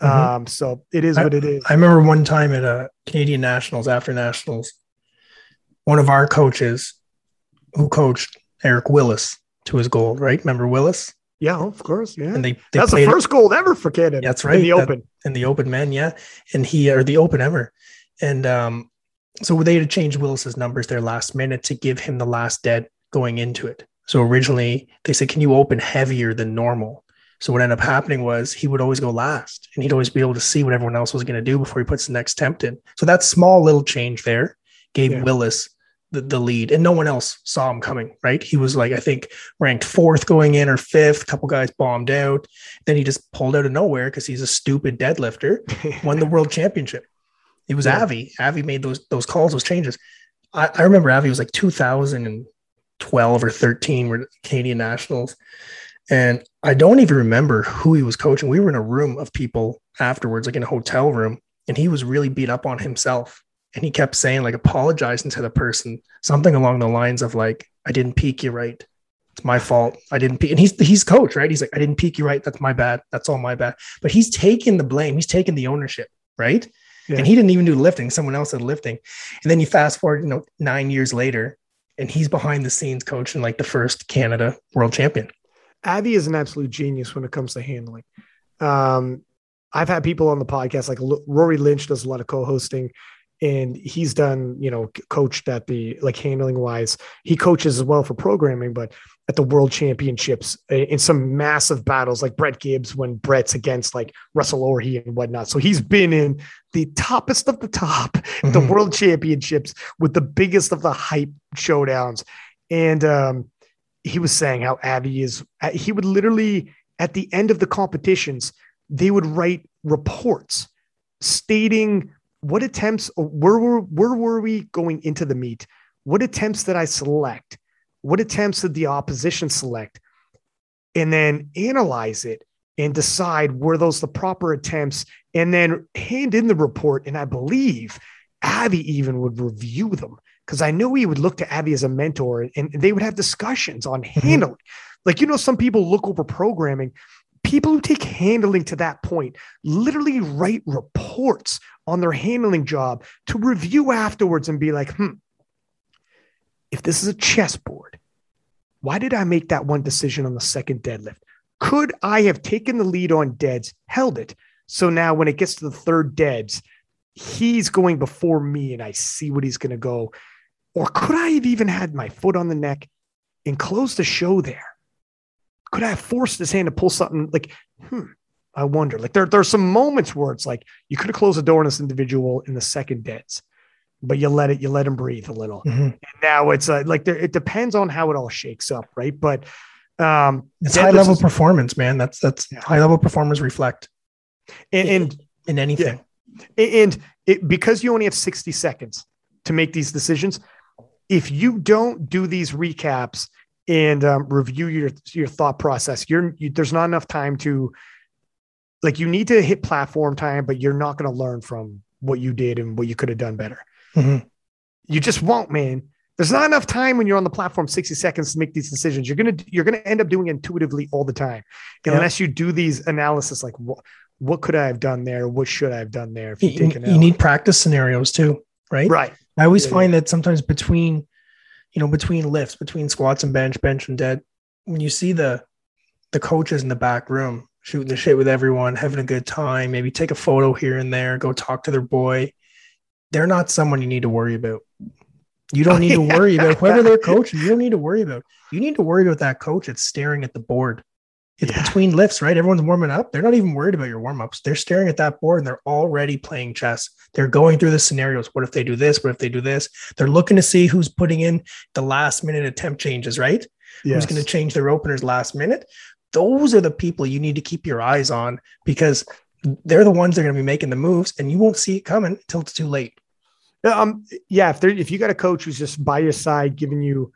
Mm-hmm. Um, so it is what it is. I remember one time at a Canadian Nationals after Nationals, one of our coaches who coached Eric Willis to his gold, right? Remember Willis? Yeah, of course. Yeah. And they, they That's the first goal ever for Canada. That's right. In the That- open. in the open men, yeah. And he or the open ever. And um, so they had to change Willis's numbers there last minute to give him the last dead going into it. So originally they said, Can you open heavier than normal? So what ended up happening was he would always go last and he'd always be able to see what everyone else was going to do before he puts the next tempt in. So that small little change there gave Yeah. Willis the, the lead and no one else saw him coming, right? He was like, I think ranked fourth going in or fifth, a couple guys bombed out. Then he just pulled out of nowhere because he's a stupid deadlifter [laughs] won the world championship. It was Yeah. Avi. Avi made those those calls, those changes. I, I remember Avi was like 2012 or 13 were Canadian nationals. And I don't even remember who he was coaching. We were in a room of people afterwards, like in a hotel room, and he was really beat up on himself. And he kept saying, like, apologizing to the person, something along the lines of like, I didn't peak you right. It's my fault. I didn't peak. And he's he's coach, right? He's like, I didn't peak you right. That's my bad. That's all my bad. But he's taking the blame. He's taking the ownership, right? Yeah. And he didn't even do lifting. Someone else did lifting. And then you fast forward, you know, nine years later, and he's behind the scenes coaching like the first Canada world champion. Avi is an absolute genius when it comes to handling. Um, I've had people on the podcast like Rory Lynch does a lot of co-hosting, and he's done you know coached at the like handling wise. He coaches as well for programming, but at the World Championships in some massive battles like Brett Gibbs when Brett's against like Russel Orhii and whatnot. So he's been in the toppest of the top [laughs] the Mhm. World Championships with the biggest of the hype showdowns. And um, he was saying how Avi is, he would literally, at the end of the competitions, they would write reports stating what attempts, where were, where were we going into the meet? What attempts did I select? What attempts did the opposition select? And then analyze it and decide were those the proper attempts and then hand in the report. And I believe Avi even would review them because I know he would look to Avi as a mentor and they would have discussions on mm-hmm. handling. Like, you know, some people look over programming. People who take handling to that point literally write reports on their handling job to review afterwards and be like, hmm, if this is a chessboard, why did I make that one decision on the second deadlift? Could I have taken the lead on deads, held it? So now when it gets to the third deads, he's going before me and I see what he's going to go. Or could I have even had my foot on the neck and closed the show there? Could I have forced his hand to pull something like, hmm, I wonder. Like there, there are some moments where it's like you could have closed the door on this individual in the second dance, but you let it, you let him breathe a little. Mhm. And now it's uh, like there, it depends on how it all shakes up, right? But um, It's high level is- performance, man. That's that's Yeah. high level performers reflect and, and in anything. And it, because you only have 60 seconds to make these decisions, if you don't do these recaps and um, review your your thought process, you're you, there's not enough time to like you need to hit platform time, but you're not going to learn from what you did and what you could have done better. Mhm. You just won't, man. There's not enough time when you're on the platform 60 seconds to make these decisions. You're gonna you're gonna end up doing it intuitively all the time, Yeah. unless you do these analysis like what what could I have done there? What should I have done there? If you, You, you need practice scenarios too, right? right. I always Yeah, find that sometimes between, you know, between lifts, between squats and bench, bench and dead, when you see the the coaches in the back room shooting the shit with everyone, having a good time, maybe take a photo here and there, go talk to their boy. They're not someone you need to worry about. You don't need to [laughs] worry about whoever they're coaching. You don't need to worry about. You need to worry about that coach that's staring at the board. It's Yeah. between lifts, right? Everyone's warming up. They're not even worried about your warm ups. They're staring at that board and they're already playing chess. They're going through the scenarios. What if they do this? What if they do this? They're looking to see who's putting in the last minute attempt changes, right? Who's going to change their openers last minute? Those are the people you need to keep your eyes on because they're the ones that are going to be making the moves and you won't see it coming until it's too late. Um, yeah, if if you got a coach who's just by your side giving you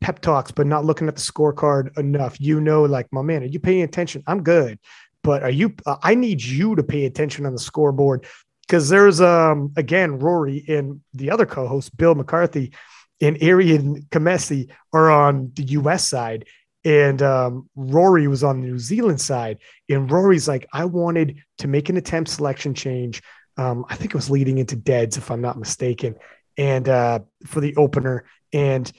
pep talks, but not looking at the scorecard enough, you know, like my man, are you paying attention? I'm good, but are you? Uh, I need you to pay attention on the scoreboard because there's um again Rory and the other co-host Bill McCarthy and Arian Kamesi are on the U.S. side. And um, Rory was on the New Zealand side, and Rory's like, I wanted to make an attempt selection change um, I think it was leading into Deads, if I'm not mistaken, and uh, for the opener. And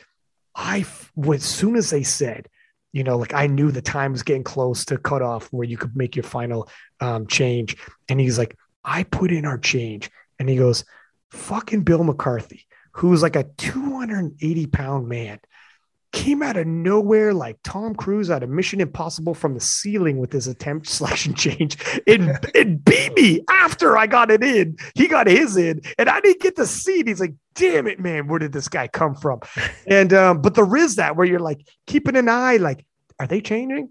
I, as soon as they said you know, like I knew the time was getting close to cut off where you could make your final um, change. And he's like, I put in our change. And he goes, fucking Bill McCarthy, who's like a 280 pound man, came out of nowhere like Tom Cruise out of Mission Impossible from the ceiling with his attempt [laughs] selection change and, it beat me after I got it in. He got his in and I didn't get to see it. He's like, damn it, man, where did this guy come from? [laughs] And um, but there is that where you're like keeping an eye, like, are they changing?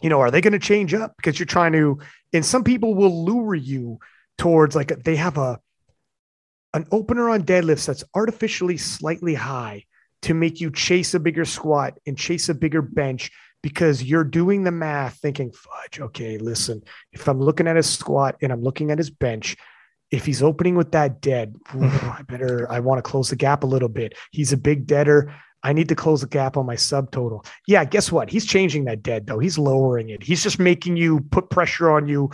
You know, are they going to change up? Because you're trying to, and some people will lure you towards like they have a an opener on deadlifts that's artificially slightly high to make you chase a bigger squat and chase a bigger bench because you're doing the math thinking, fudge, okay, listen, if I'm looking at his squat and I'm looking at his bench, if he's opening with that dead, mm-hmm. ooh, I better, I want to close the gap a little bit. He's a big deader. I need to close the gap on my subtotal. Yeah, guess what? He's changing that dead though. He's lowering it. He's just making you put pressure on you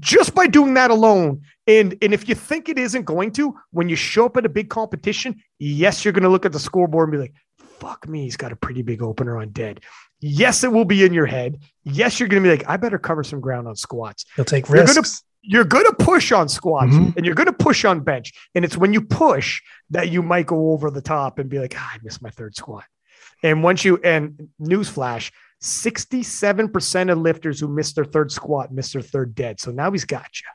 just by doing that alone. And and if you think it isn't going to, when you show up at a big competition, yes, you're going to look at the scoreboard and be like, "Fuck me, he's got a pretty big opener on dead." Yes, it will be in your head. Yes, you're going to be like, "I better cover some ground on squats." You'll take You're risks. gonna you're going to push on squats Mhm. and you're going to push on bench. And it's when you push that you might go over the top and be like, ah, I missed my third squat. And once you, and newsflash, 67% of lifters who miss their third squat miss their third dead. So now he's got you.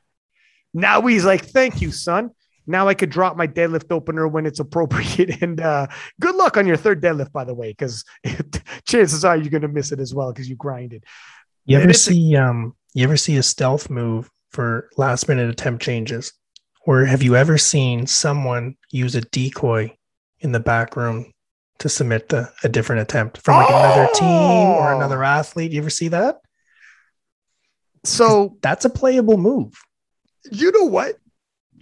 Now he's like, thank you, son. Now I could drop my deadlift opener when it's appropriate. [laughs] And uh, good luck on your third deadlift, by the way, because [laughs] chances are you're going to miss it as well because you grinded. You ever see um you ever see a stealth move for last minute attempt changes? Or have you ever seen someone use a decoy in the back room to submit the, a different attempt from like another team or Oh! another athlete? You ever see that? So That's a playable move. you know what?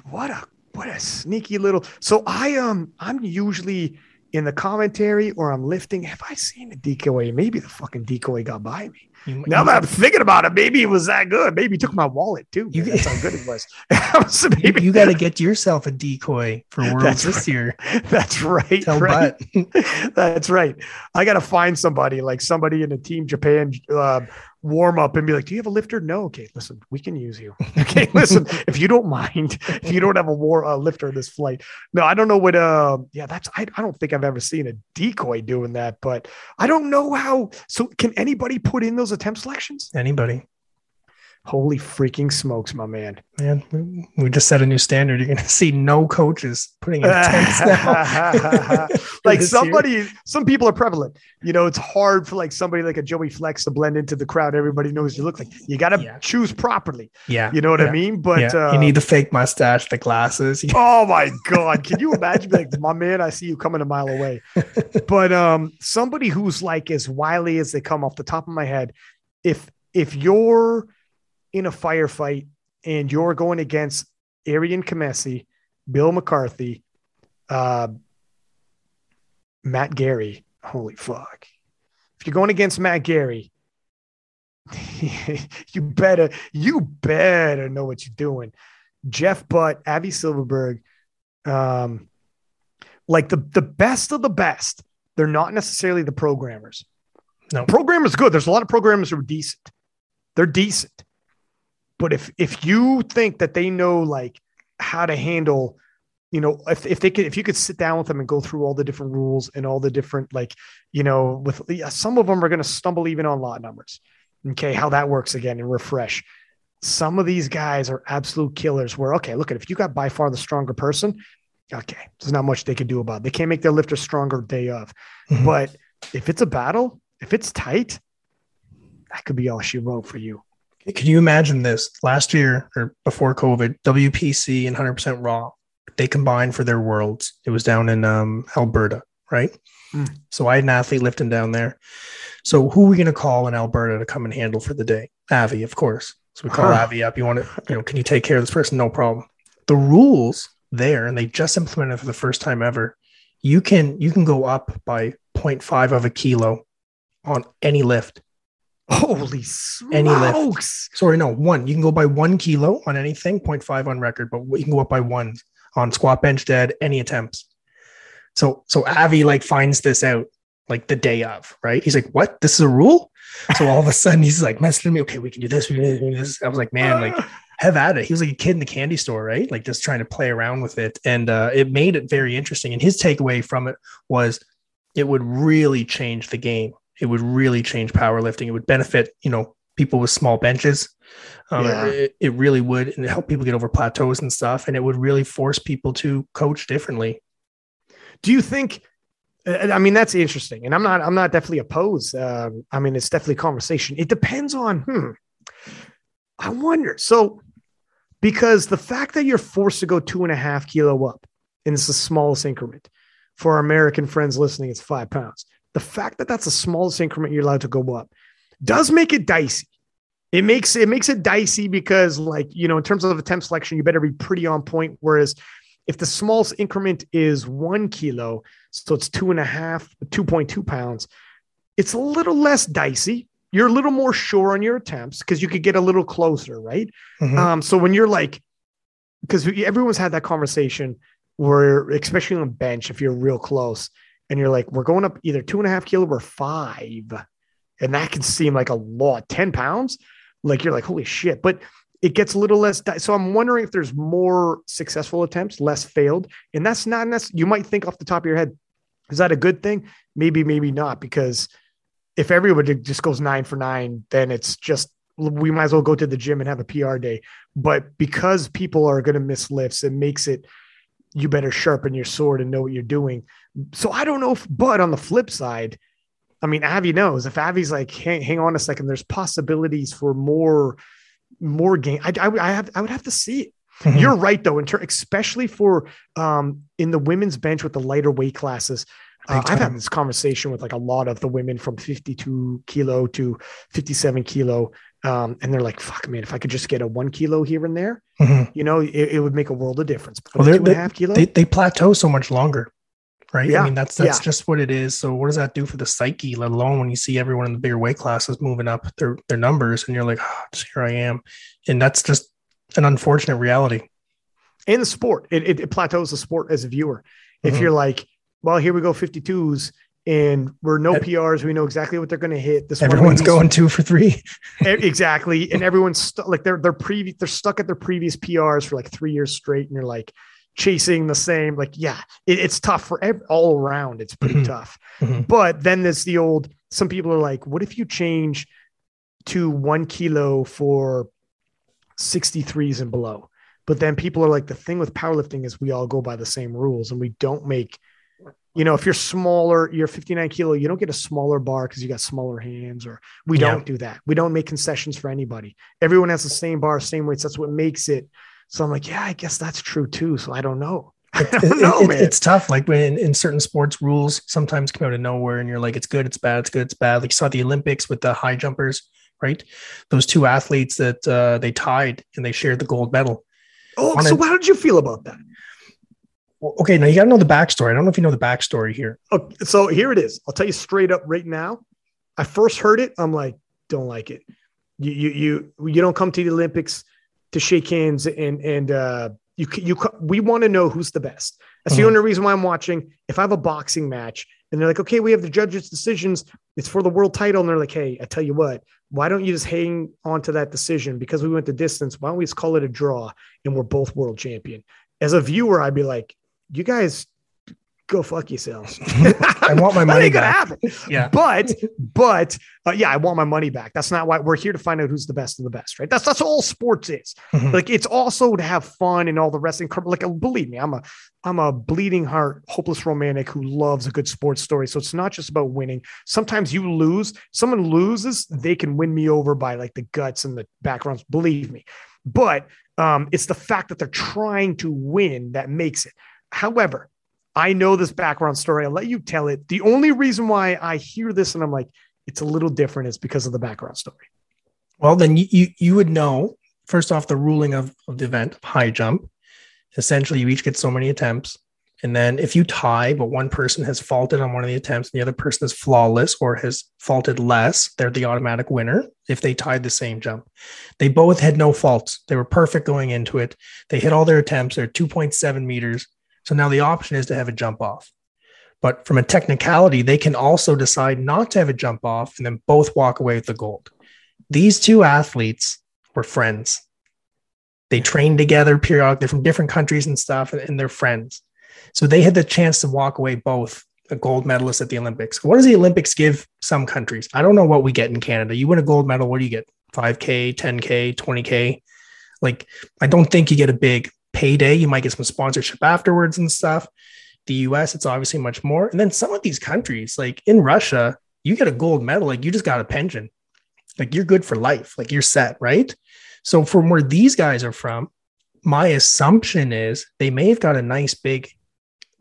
What a what a sneaky little. So I um I'm usually in the commentary or I'm lifting. Have I seen a decoy? Maybe the fucking decoy got by me. You, Now you- that I'm thinking about it, maybe it was that good. Maybe he took my wallet too. You- That's how good it was. [laughs] [laughs] So you, maybe got to get yourself a decoy for [laughs] Worlds this right. year. that's right. Tell right. That's right. I got to find somebody like somebody in a Team Japan uh, warm up and be like, "Do you have a lifter?" No. Okay, listen, we can use you. [laughs] Okay, [laughs] listen, if you don't mind, if you don't have a war uh, lifter in this flight, no, I don't know what. Uh, yeah, that's. I, I don't think I've ever seen a decoy doing that, but I don't know how. So, can anybody put in those attempt selections? Anybody. Holy freaking smokes, my man! Man, we, we just set a new standard. You're going [laughs] to see no coaches putting in attempts now. like this year. somebody, some people are prevalent. You know, it's hard for like somebody like a Joey Flex to blend into the crowd. Everybody knows you look like you got to Yeah. choose properly. Yeah. You know what yeah, I mean? But yeah. uh, you need the fake mustache, the glasses. [laughs] Oh my god, can you imagine? Like, my man, I see you coming a mile away. [laughs] but um, somebody who's like as wily as they come off the top of my head, if if you're in a firefight and you're going against Arian Kamesi, Bill McCarthy, uh, Matt Gary, holy fuck. If you're going against Matt Gary, [laughs] you better, you better know what you're doing. Jeff Butt, Avi Silverberg, um, like the the best of the best. They're not necessarily the programmers. No. programmers good. There's a lot of programmers who are decent. They're decent, but if if you think that they know like how to handle, you know, if if they could, if you could sit down with them and go through all the different rules and all the different like, you know, with yeah, some of them are going to stumble even on lot numbers. Okay, how that works again and refresh some of these guys are absolute killers where okay look at if you got by far the stronger person okay there's not much they can do about it they can't make their lifter stronger day of Mhm. but if it's a battle if it's tight that could be all she wrote for you Could you imagine this? Last year or before COVID, WPC and 100% Raw, they combined for their worlds. It was down in um, Alberta, right? Mm. So I had an athlete lifting down there. So who are we going to call in Alberta to come and handle for the day? Avi, of course. So we call Huh. Avi up. You want to, you know, can you take care of this person? No problem. The rules there, and they just implemented for the first time ever. You can you can go up by 0.5 of a kilo on any lift. Holy smokes Sorry, no, one. You can go by one kilo on anything, 0.5 on record, but you can go up by one on squat, bench, dead, any attempts. So, so Avi like finds this out like the day of, right? He's like, "What? This is a rule?" So all of a sudden, he's like messaging me, "Okay, we can do this. We can do this." I was like, "Man, like." [sighs] Have at it. He was like a kid in the candy store, right? Like just trying to play around with it. And uh, it made it very interesting. And his takeaway from it was it would really change the game. It would really change powerlifting. It would benefit, you know, people with small benches. Um, Yeah. it, it really would and help people get over plateaus and stuff. And it would really force people to coach differently. Do you think? uh, I mean, that's interesting, and I'm not. I'm not definitely opposed. Um, I mean, it's definitely conversation. It depends on. Hmm. I wonder. So, because the fact that you're forced to go two and a half kilo up, and it's the smallest increment for our American friends listening, it's five pounds. The fact that that's the smallest increment you're allowed to go up does make it dicey. It makes it makes it dicey because, like you know, in terms of attempt selection, you better be pretty on point. Whereas if the smallest increment is one kilo, so it's two and a half, 2.2 pounds, it's a little less dicey. You're a little more sure on your attempts because you could get a little closer, right? Mhm. Um, so when you're like, because everyone's had that conversation where, especially on bench, if you're real close and you're like, we're going up either two and a half kilo or five, and that can seem like a lot, 10 pounds, like you're like, holy shit. But it gets a little less. Di- so I'm wondering if there's more successful attempts, less failed. And that's not necessarily, you might think off the top of your head, is that a good thing? Maybe, maybe not, because if everybody just goes nine for nine, then it's just we might as well go to the gym and have a PR day. But because people are going to miss lifts, it makes it you better sharpen your sword and know what you're doing. So I don't know if, but on the flip side, I mean, Avi knows if Avi's like, hang, hang on a second, there's possibilities for more, more game. I, I, I have, I would have to see it. Mhm. You're right though, in ter- especially for um, in the women's bench with the lighter weight classes. Uh, I've had this conversation with like a lot of the women from 52 kilo to 57 kilo, um, and they're like, "Fuck, man, if I could just get a one kilo here and there, Mhm. you know, it, it would make a world of difference." But Well, a they're- two and a half kilo, they, they plateau so much longer right Yeah, i mean that's that's yeah. just what it is so what does that do for the psyche let alone when you see everyone in the bigger weight classes moving up their their numbers and you're like oh, here i am and that's just an unfortunate reality in the sport, it, it, it plateaus the sport as a viewer. If Mhm. you're like, "Well, here we go 52s." And we're no E- PRs. We know exactly what they're going to hit. This one everyone's going two for three [laughs] exactly and everyone's stu- like they're they're previous they're stuck at their previous prs for like three years straight and you're like chasing the same like yeah it, it's tough for ev- all around it's pretty Mhm. tough Mhm. but then there's the old some people are like what if you change to one kilo for 63s and below but then people are like the thing with powerlifting is we all go by the same rules and we don't make you know if you're smaller you're 59 kilo you don't get a smaller bar because you got smaller hands or we Yeah. don't do that we don't make concessions for anybody everyone has the same bar same weights that's what makes it so i'm like yeah i guess that's true too so i don't know [laughs] i don't know it- man it's tough like when in certain sports rules sometimes come out of nowhere and you're like it's good it's bad it's good it's bad like you saw the olympics with the high jumpers right those two athletes that uh, they tied and they shared the gold medal oh so it- how did you feel about that okay now you got to know the backstory i don't know if you know the backstory here Okay, so here it is. I'll tell you straight up right now. I first heard it. I'm like, don't like it. You you you you don't come to the Olympics to shake hands and and uh, you you we want to know who's the best. That's the Mhm. only reason why I'm watching. If I have a boxing match and they're like, okay, we have the judges' decisions. It's for the world title, and they're like, hey, I tell you what, why don't you just hang on to that decision because we went the distance? Why don't we just call it a draw and we're both world champion? As a viewer, I'd be like, you guys go fuck yourselves. [laughs] [laughs] I want my [laughs] money ain't gonna back. happen. yeah But but uh, yeah, I want my money back. That's not why we're here to find out who's the best of the best, right? That's that's all sports is. Mhm. Like it's also to have fun and all the wrestling. Like believe me, I'm a I'm a bleeding heart, hopeless romantic who loves a good sports story. So it's not just about winning. Sometimes you lose. Someone loses, they can win me over by like the guts and the backgrounds. Believe me, but um, it's the fact that they're trying to win that makes it. However, I know this background story. I'll let you tell it. The only reason why I hear this and I'm like, it's a little different is because of the background story. Well, then you, you, you would know first off the ruling of, of the event, high jump. Essentially, you each get so many attempts. And then if you tie, but one person has faulted on one of the attempts and the other person is flawless or has faulted less, they're the automatic winner if they tied the same jump. They both had no faults. They were perfect going into it. They hit all their attempts. They're 2.7 meters. So now the option is to have a jump off. But from a technicality, they can also decide not to have a jump off and then both walk away with the gold. These two athletes were friends. They trained together periodically. They're from different countries and stuff, and they're friends. So they had the chance to walk away both a gold medalist at the Olympics. What does the Olympics give some countries? I don't know what we get in Canada. You win a gold medal, what do you get? 5K, 10K, 20K? Like, I don't think you get a big payday. You might get some sponsorship afterwards and stuff. The US, it's obviously much more. And then some of these countries, like in Russia, you get a gold medal, like you just got a pension. Like you're good for life, like you're set, right? So, from where these guys are from, my assumption is they may have got a nice big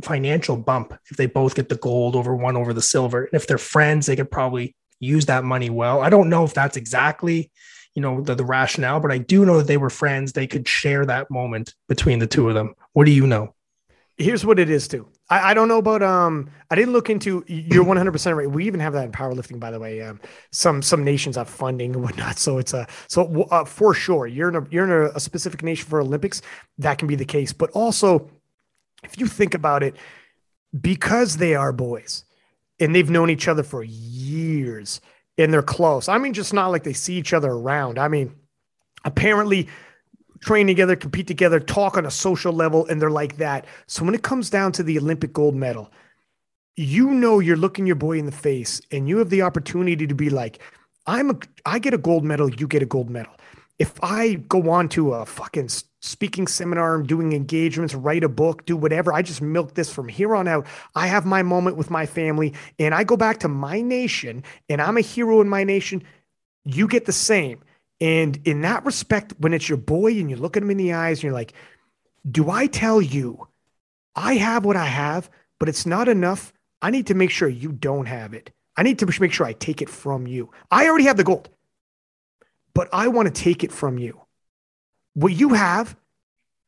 financial bump if they both get the gold over one over the silver. And if they're friends, they could probably use that money well. I don't know if that's exactly, you know, the, the rationale, but I do know that they were friends. They could share that moment between the two of them. What do you know? Here's what it is too. I, I don't know about um. I didn't look into. You're 100 percent right. We even have that in powerlifting, by the way. Um, some some nations have funding and whatnot. So it's a so uh, for sure. You're in a you're in a, a specific nation for Olympics. That can be the case, but also if you think about it, because they are boys and they've known each other for years and they're close. I mean, just not like they see each other around. I mean, apparently train together, compete together, talk on a social level, and they're like that. So when it comes down to the Olympic gold medal, you know you're looking your boy in the face and you have the opportunity to be like, I'm a I get a gold medal, you get a gold medal. If I go on to a fucking speaking seminar, I'm doing engagements, write a book, do whatever. I just milk this from here on out. I have my moment with my family and I go back to my nation and I'm a hero in my nation. You get the same. And in that respect, when it's your boy and you look at him in the eyes and you're like, do I tell you I have what I have, but it's not enough? I need to make sure you don't have it. I need to make sure I take it from you. I already have the gold, but I want to take it from you what you have,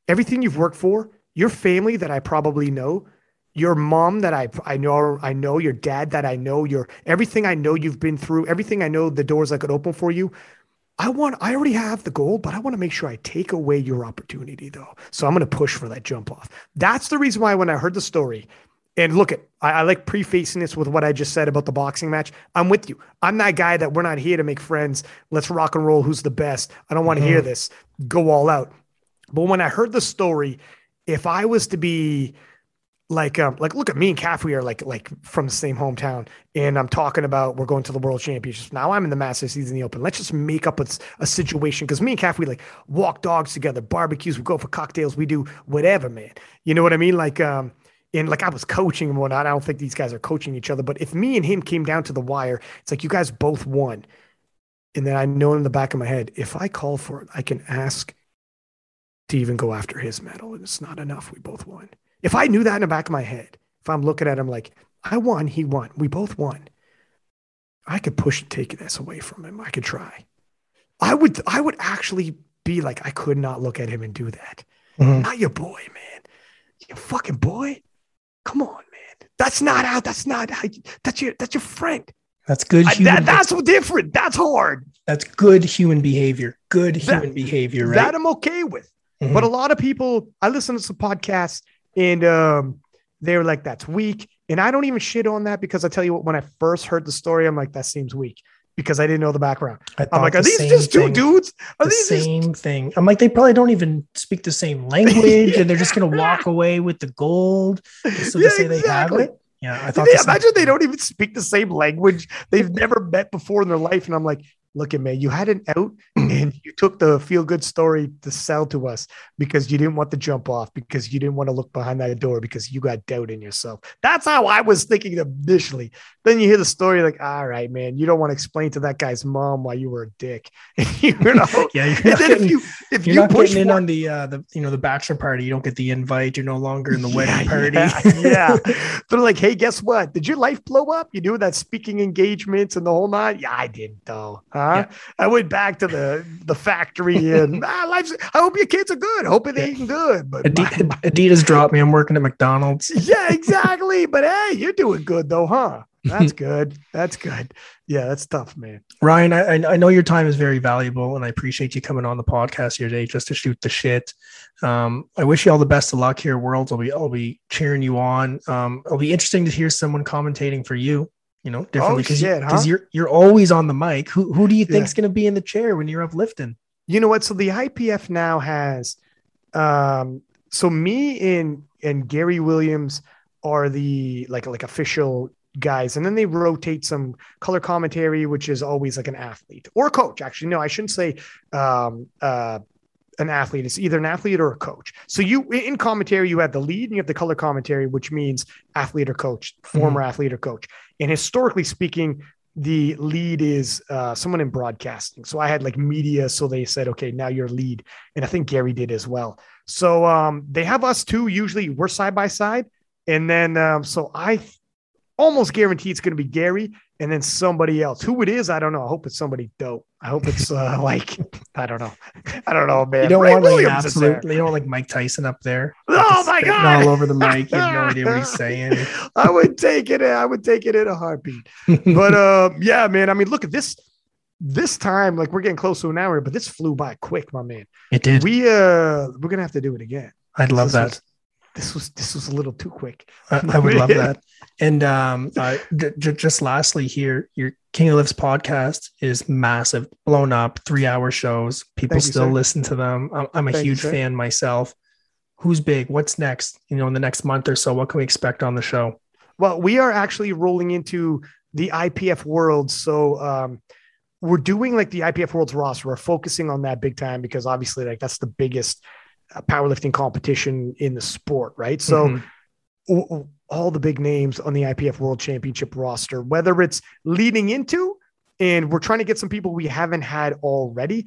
everything you've worked for, your family that I probably know, your mom that I I know I know, your dad that I know, your everything I know you've been through, everything I know the doors I could open for you. I want I already have the goal, but I want to make sure I take away your opportunity though. So I'm going to push for that jump off. That's the reason why when I heard the story, and look at I, I like prefacing this with what I just said about the boxing match. I'm with you. I'm that guy that we're not here to make friends. Let's rock and roll. Who's the best? I don't want to mm-hmm. hear this. Go all out. But when I heard the story, if I was to be like um like look at me and Caffrey are like like from the same hometown and I'm talking about we're going to the world championships now I'm in the Masters he's in the open let's just make up a, a situation because me and Caffrey like walk dogs together barbecues we go for cocktails we do whatever man you know what I mean like um and like I was coaching and whatnot. I don't think these guys are coaching each other, but if me and him came down to the wire, it's like you guys both won. And then I know in the back of my head, if I call for it, I can ask to even go after his medal. And it's not enough. We both won. If I knew that in the back of my head, if I'm looking at him like, I won, he won, we both won. I could push and take this away from him. I could try. I would I would actually be like, I could not look at him and do that. Mm-hmm. Not your boy, man. Your fucking boy. Come on, man. That's not how. That's not how. That's your. That's your friend. That's good. Human, I, that, that's different. That's hard. That's good human behavior. Good human that, behavior. Right. That I'm okay with. Mm-hmm. But a lot of people, I listen to some podcasts and um, they were like, "That's weak," and I don't even shit on that because I tell you what, when I first heard the story, I'm like, "That seems weak." Because I didn't know the background. I'm like, are the these just two dudes? Are the these same just... thing? I'm like, they probably don't even speak the same [laughs] language, and they're just gonna walk away with the gold. So yeah, they say exactly. they have it. Yeah, I thought. They, imagine they don't even speak the same language. They've [laughs] never met before in their life, and I'm like, look at me, you had an out [clears throat] and you took the feel good story to sell to us because you didn't want to jump off, because you didn't want to look behind that door, because you got doubt in yourself. That's how I was thinking initially. Then you hear the story, like, all right, man, you don't want to explain to that guy's mom why you were a dick. [laughs] you [laughs] know, yeah. You're not getting, if you if you're you getting in on the uh the you know the bachelor party, you don't get the invite. You're no longer in the yeah, wedding party. Yeah, [laughs] yeah. They're like, hey, guess what? Did your life blow up? You do that speaking engagements and the whole nine? Yeah, I didn't though. Huh? Yeah. I went back to the the factory and [laughs] ah, life's. I hope your kids are good. They're yeah. eating good. But Adidas, my, [laughs] Adidas dropped me. I'm working at McDonald's. [laughs] yeah, exactly. but hey, you're doing good though, huh? That's good. That's good. Yeah, that's tough, man. Ryan, I, I know your time is very valuable, and I appreciate you coming on the podcast here today just to shoot the shit. Um, I wish you all the best of luck here, Worlds. I'll be I'll be cheering you on. Um, it'll be interesting to hear someone commentating for you. You know, differently because Oh, huh? you're you're always on the mic. Who who do you think's Yeah. going to be in the chair when you're uplifting? You know what? So the IPF now has um so me and and Gary Williams are the like like official guys and then they rotate some color commentary which is always like an athlete or coach actually no I shouldn't say um uh an athlete it's either an athlete or a coach so you in commentary you have the lead and you have the color commentary which means athlete or coach former athlete or coach and historically speaking the lead is uh, someone in broadcasting. So I had like media. So they said, okay, now you're lead. And I think Gary did as well. So um, they have us too. Usually we're side by side. And then, um, so I almost guarantee it's going to be Gary and then somebody else. Who it is, I don't know. I hope it's somebody dope. I hope it's uh, [laughs] like, I don't know. I don't know, man. You don't Ray want like an Williams is there. You don't want like Mike Tyson up there. [laughs] Oh my God. All over the mic. You have no idea what he's [laughs] saying. I would take it. I would take it in a heartbeat. but um, yeah, man. I mean, look at this. This time, like we're getting close to an hour, but this flew by quick, my man. it did. We uh, we're gonna have to do it again. I'd love This that. was- this was this was a little too quick. I, [laughs] I would love that. [laughs] And um, uh, j- j- just lastly, here, your King of Lifts podcast is massive, blown up, three hour shows. People Thank still sir. listen to them. I'm, I'm a Thank huge sir. fan myself. Who's big? What's next? You know, in the next month or so, what can we expect on the show? Well, we are actually rolling into the IPF world, so um, we're doing like the IPF Worlds roster. We're focusing on that big time because obviously, like that's the biggest powerlifting competition in the sport, right? So. Mhm. o- o- all the big names on the IPF World Championship roster, whether it's leading into and we're trying to get some people we haven't had already,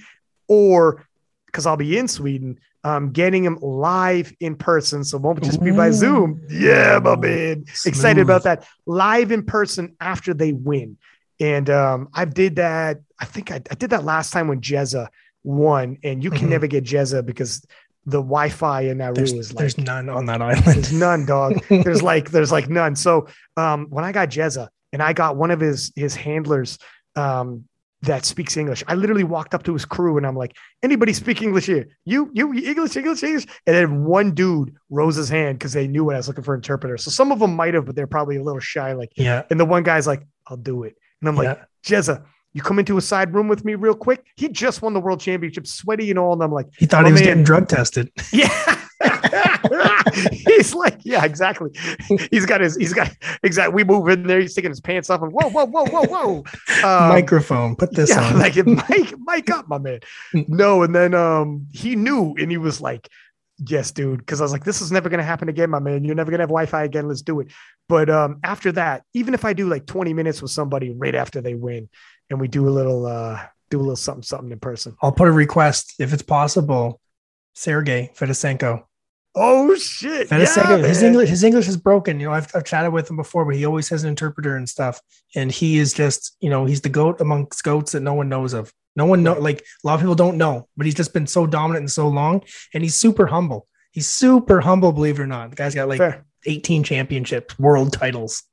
or because I'll be in Sweden, um, getting them live in person. So won't just be by Zoom. Yeah, my man. Excited about that. Live in person after they win. And um, I did that. I think I, I did that last time when Jezza won, and you can Mhm. never get Jezza because the Wi-Fi in that There's, room is like there's none on that island. there's none, dog. [laughs] There's like there's like none. So um, when I got Jezza and I got one of his his handlers um, that speaks English, I literally walked up to his crew and I'm like, anybody speak English here? You you English English English? And then one dude rose his hand because they knew what I was looking for interpreter. So some of them might have, but they're probably a little shy. Like, yeah. and the one guy's like, I'll do it. And I'm like, yeah. Jezza. You come into a side room with me real quick. He just won the world championship, sweaty and all. And I'm like, He thought he was man- getting drug tested. [laughs] [laughs] yeah. [laughs] he's like, yeah, exactly. He's got his, he's got exactly. We move in there. He's taking his pants off and whoa, whoa, whoa, whoa, whoa. Um, Microphone. Put this yeah, on. like Mike, Mike up, my man. No, and then um, he knew, and he was like, "Yes, dude," because I was like, "This is never gonna happen again, my man. You're never gonna have Wi-Fi again. Let's do it." But um, after that, even if I do like 20 minutes with somebody right after they win, and we do a little, uh, do a little something, something in person. I'll put a request if it's possible. Sergey Fedosienko. Oh shit! Fedosienko, Yeah, his. English, his English is broken. You know, I've, I've chatted with him before, but he always has an interpreter and stuff. And he is just, you know, he's the goat amongst goats that no one knows of. No one know, like a lot of people don't know, but he's just been so dominant and so long, and he's super humble. He's super humble, believe it or not. The guy's got like Fair. 18 championships, world titles.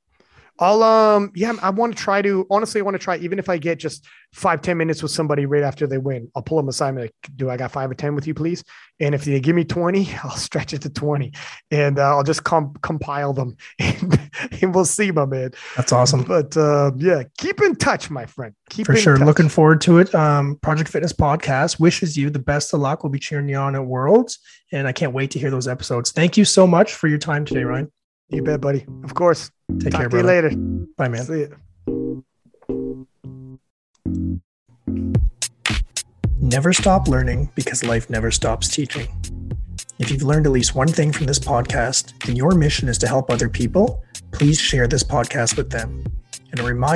I'll um yeah, I want to try to honestly I want to try even if I get just five, ten minutes with somebody right after they win. I'll pull them aside and like, do I got five or ten with you, please? And if they give me 20, [laughs] I'll stretch it to 20 and uh, I'll just com- compile them [laughs] and, and we'll see, my man. That's awesome. But uh, yeah, keep in touch, my friend. Keep For sure. touch. Looking forward to it. Um, Project Fitness Podcast wishes you the best of luck. We'll be cheering you on at Worlds. And I can't wait to hear those episodes. Thank you so much for your time today, Ryan. You bet, buddy. Of course. Take Talk care, to you later. Bye, man. See ya. Never stop learning because life never stops teaching. If you've learned at least one thing from this podcast and your mission is to help other people, please share this podcast with them. And a reminder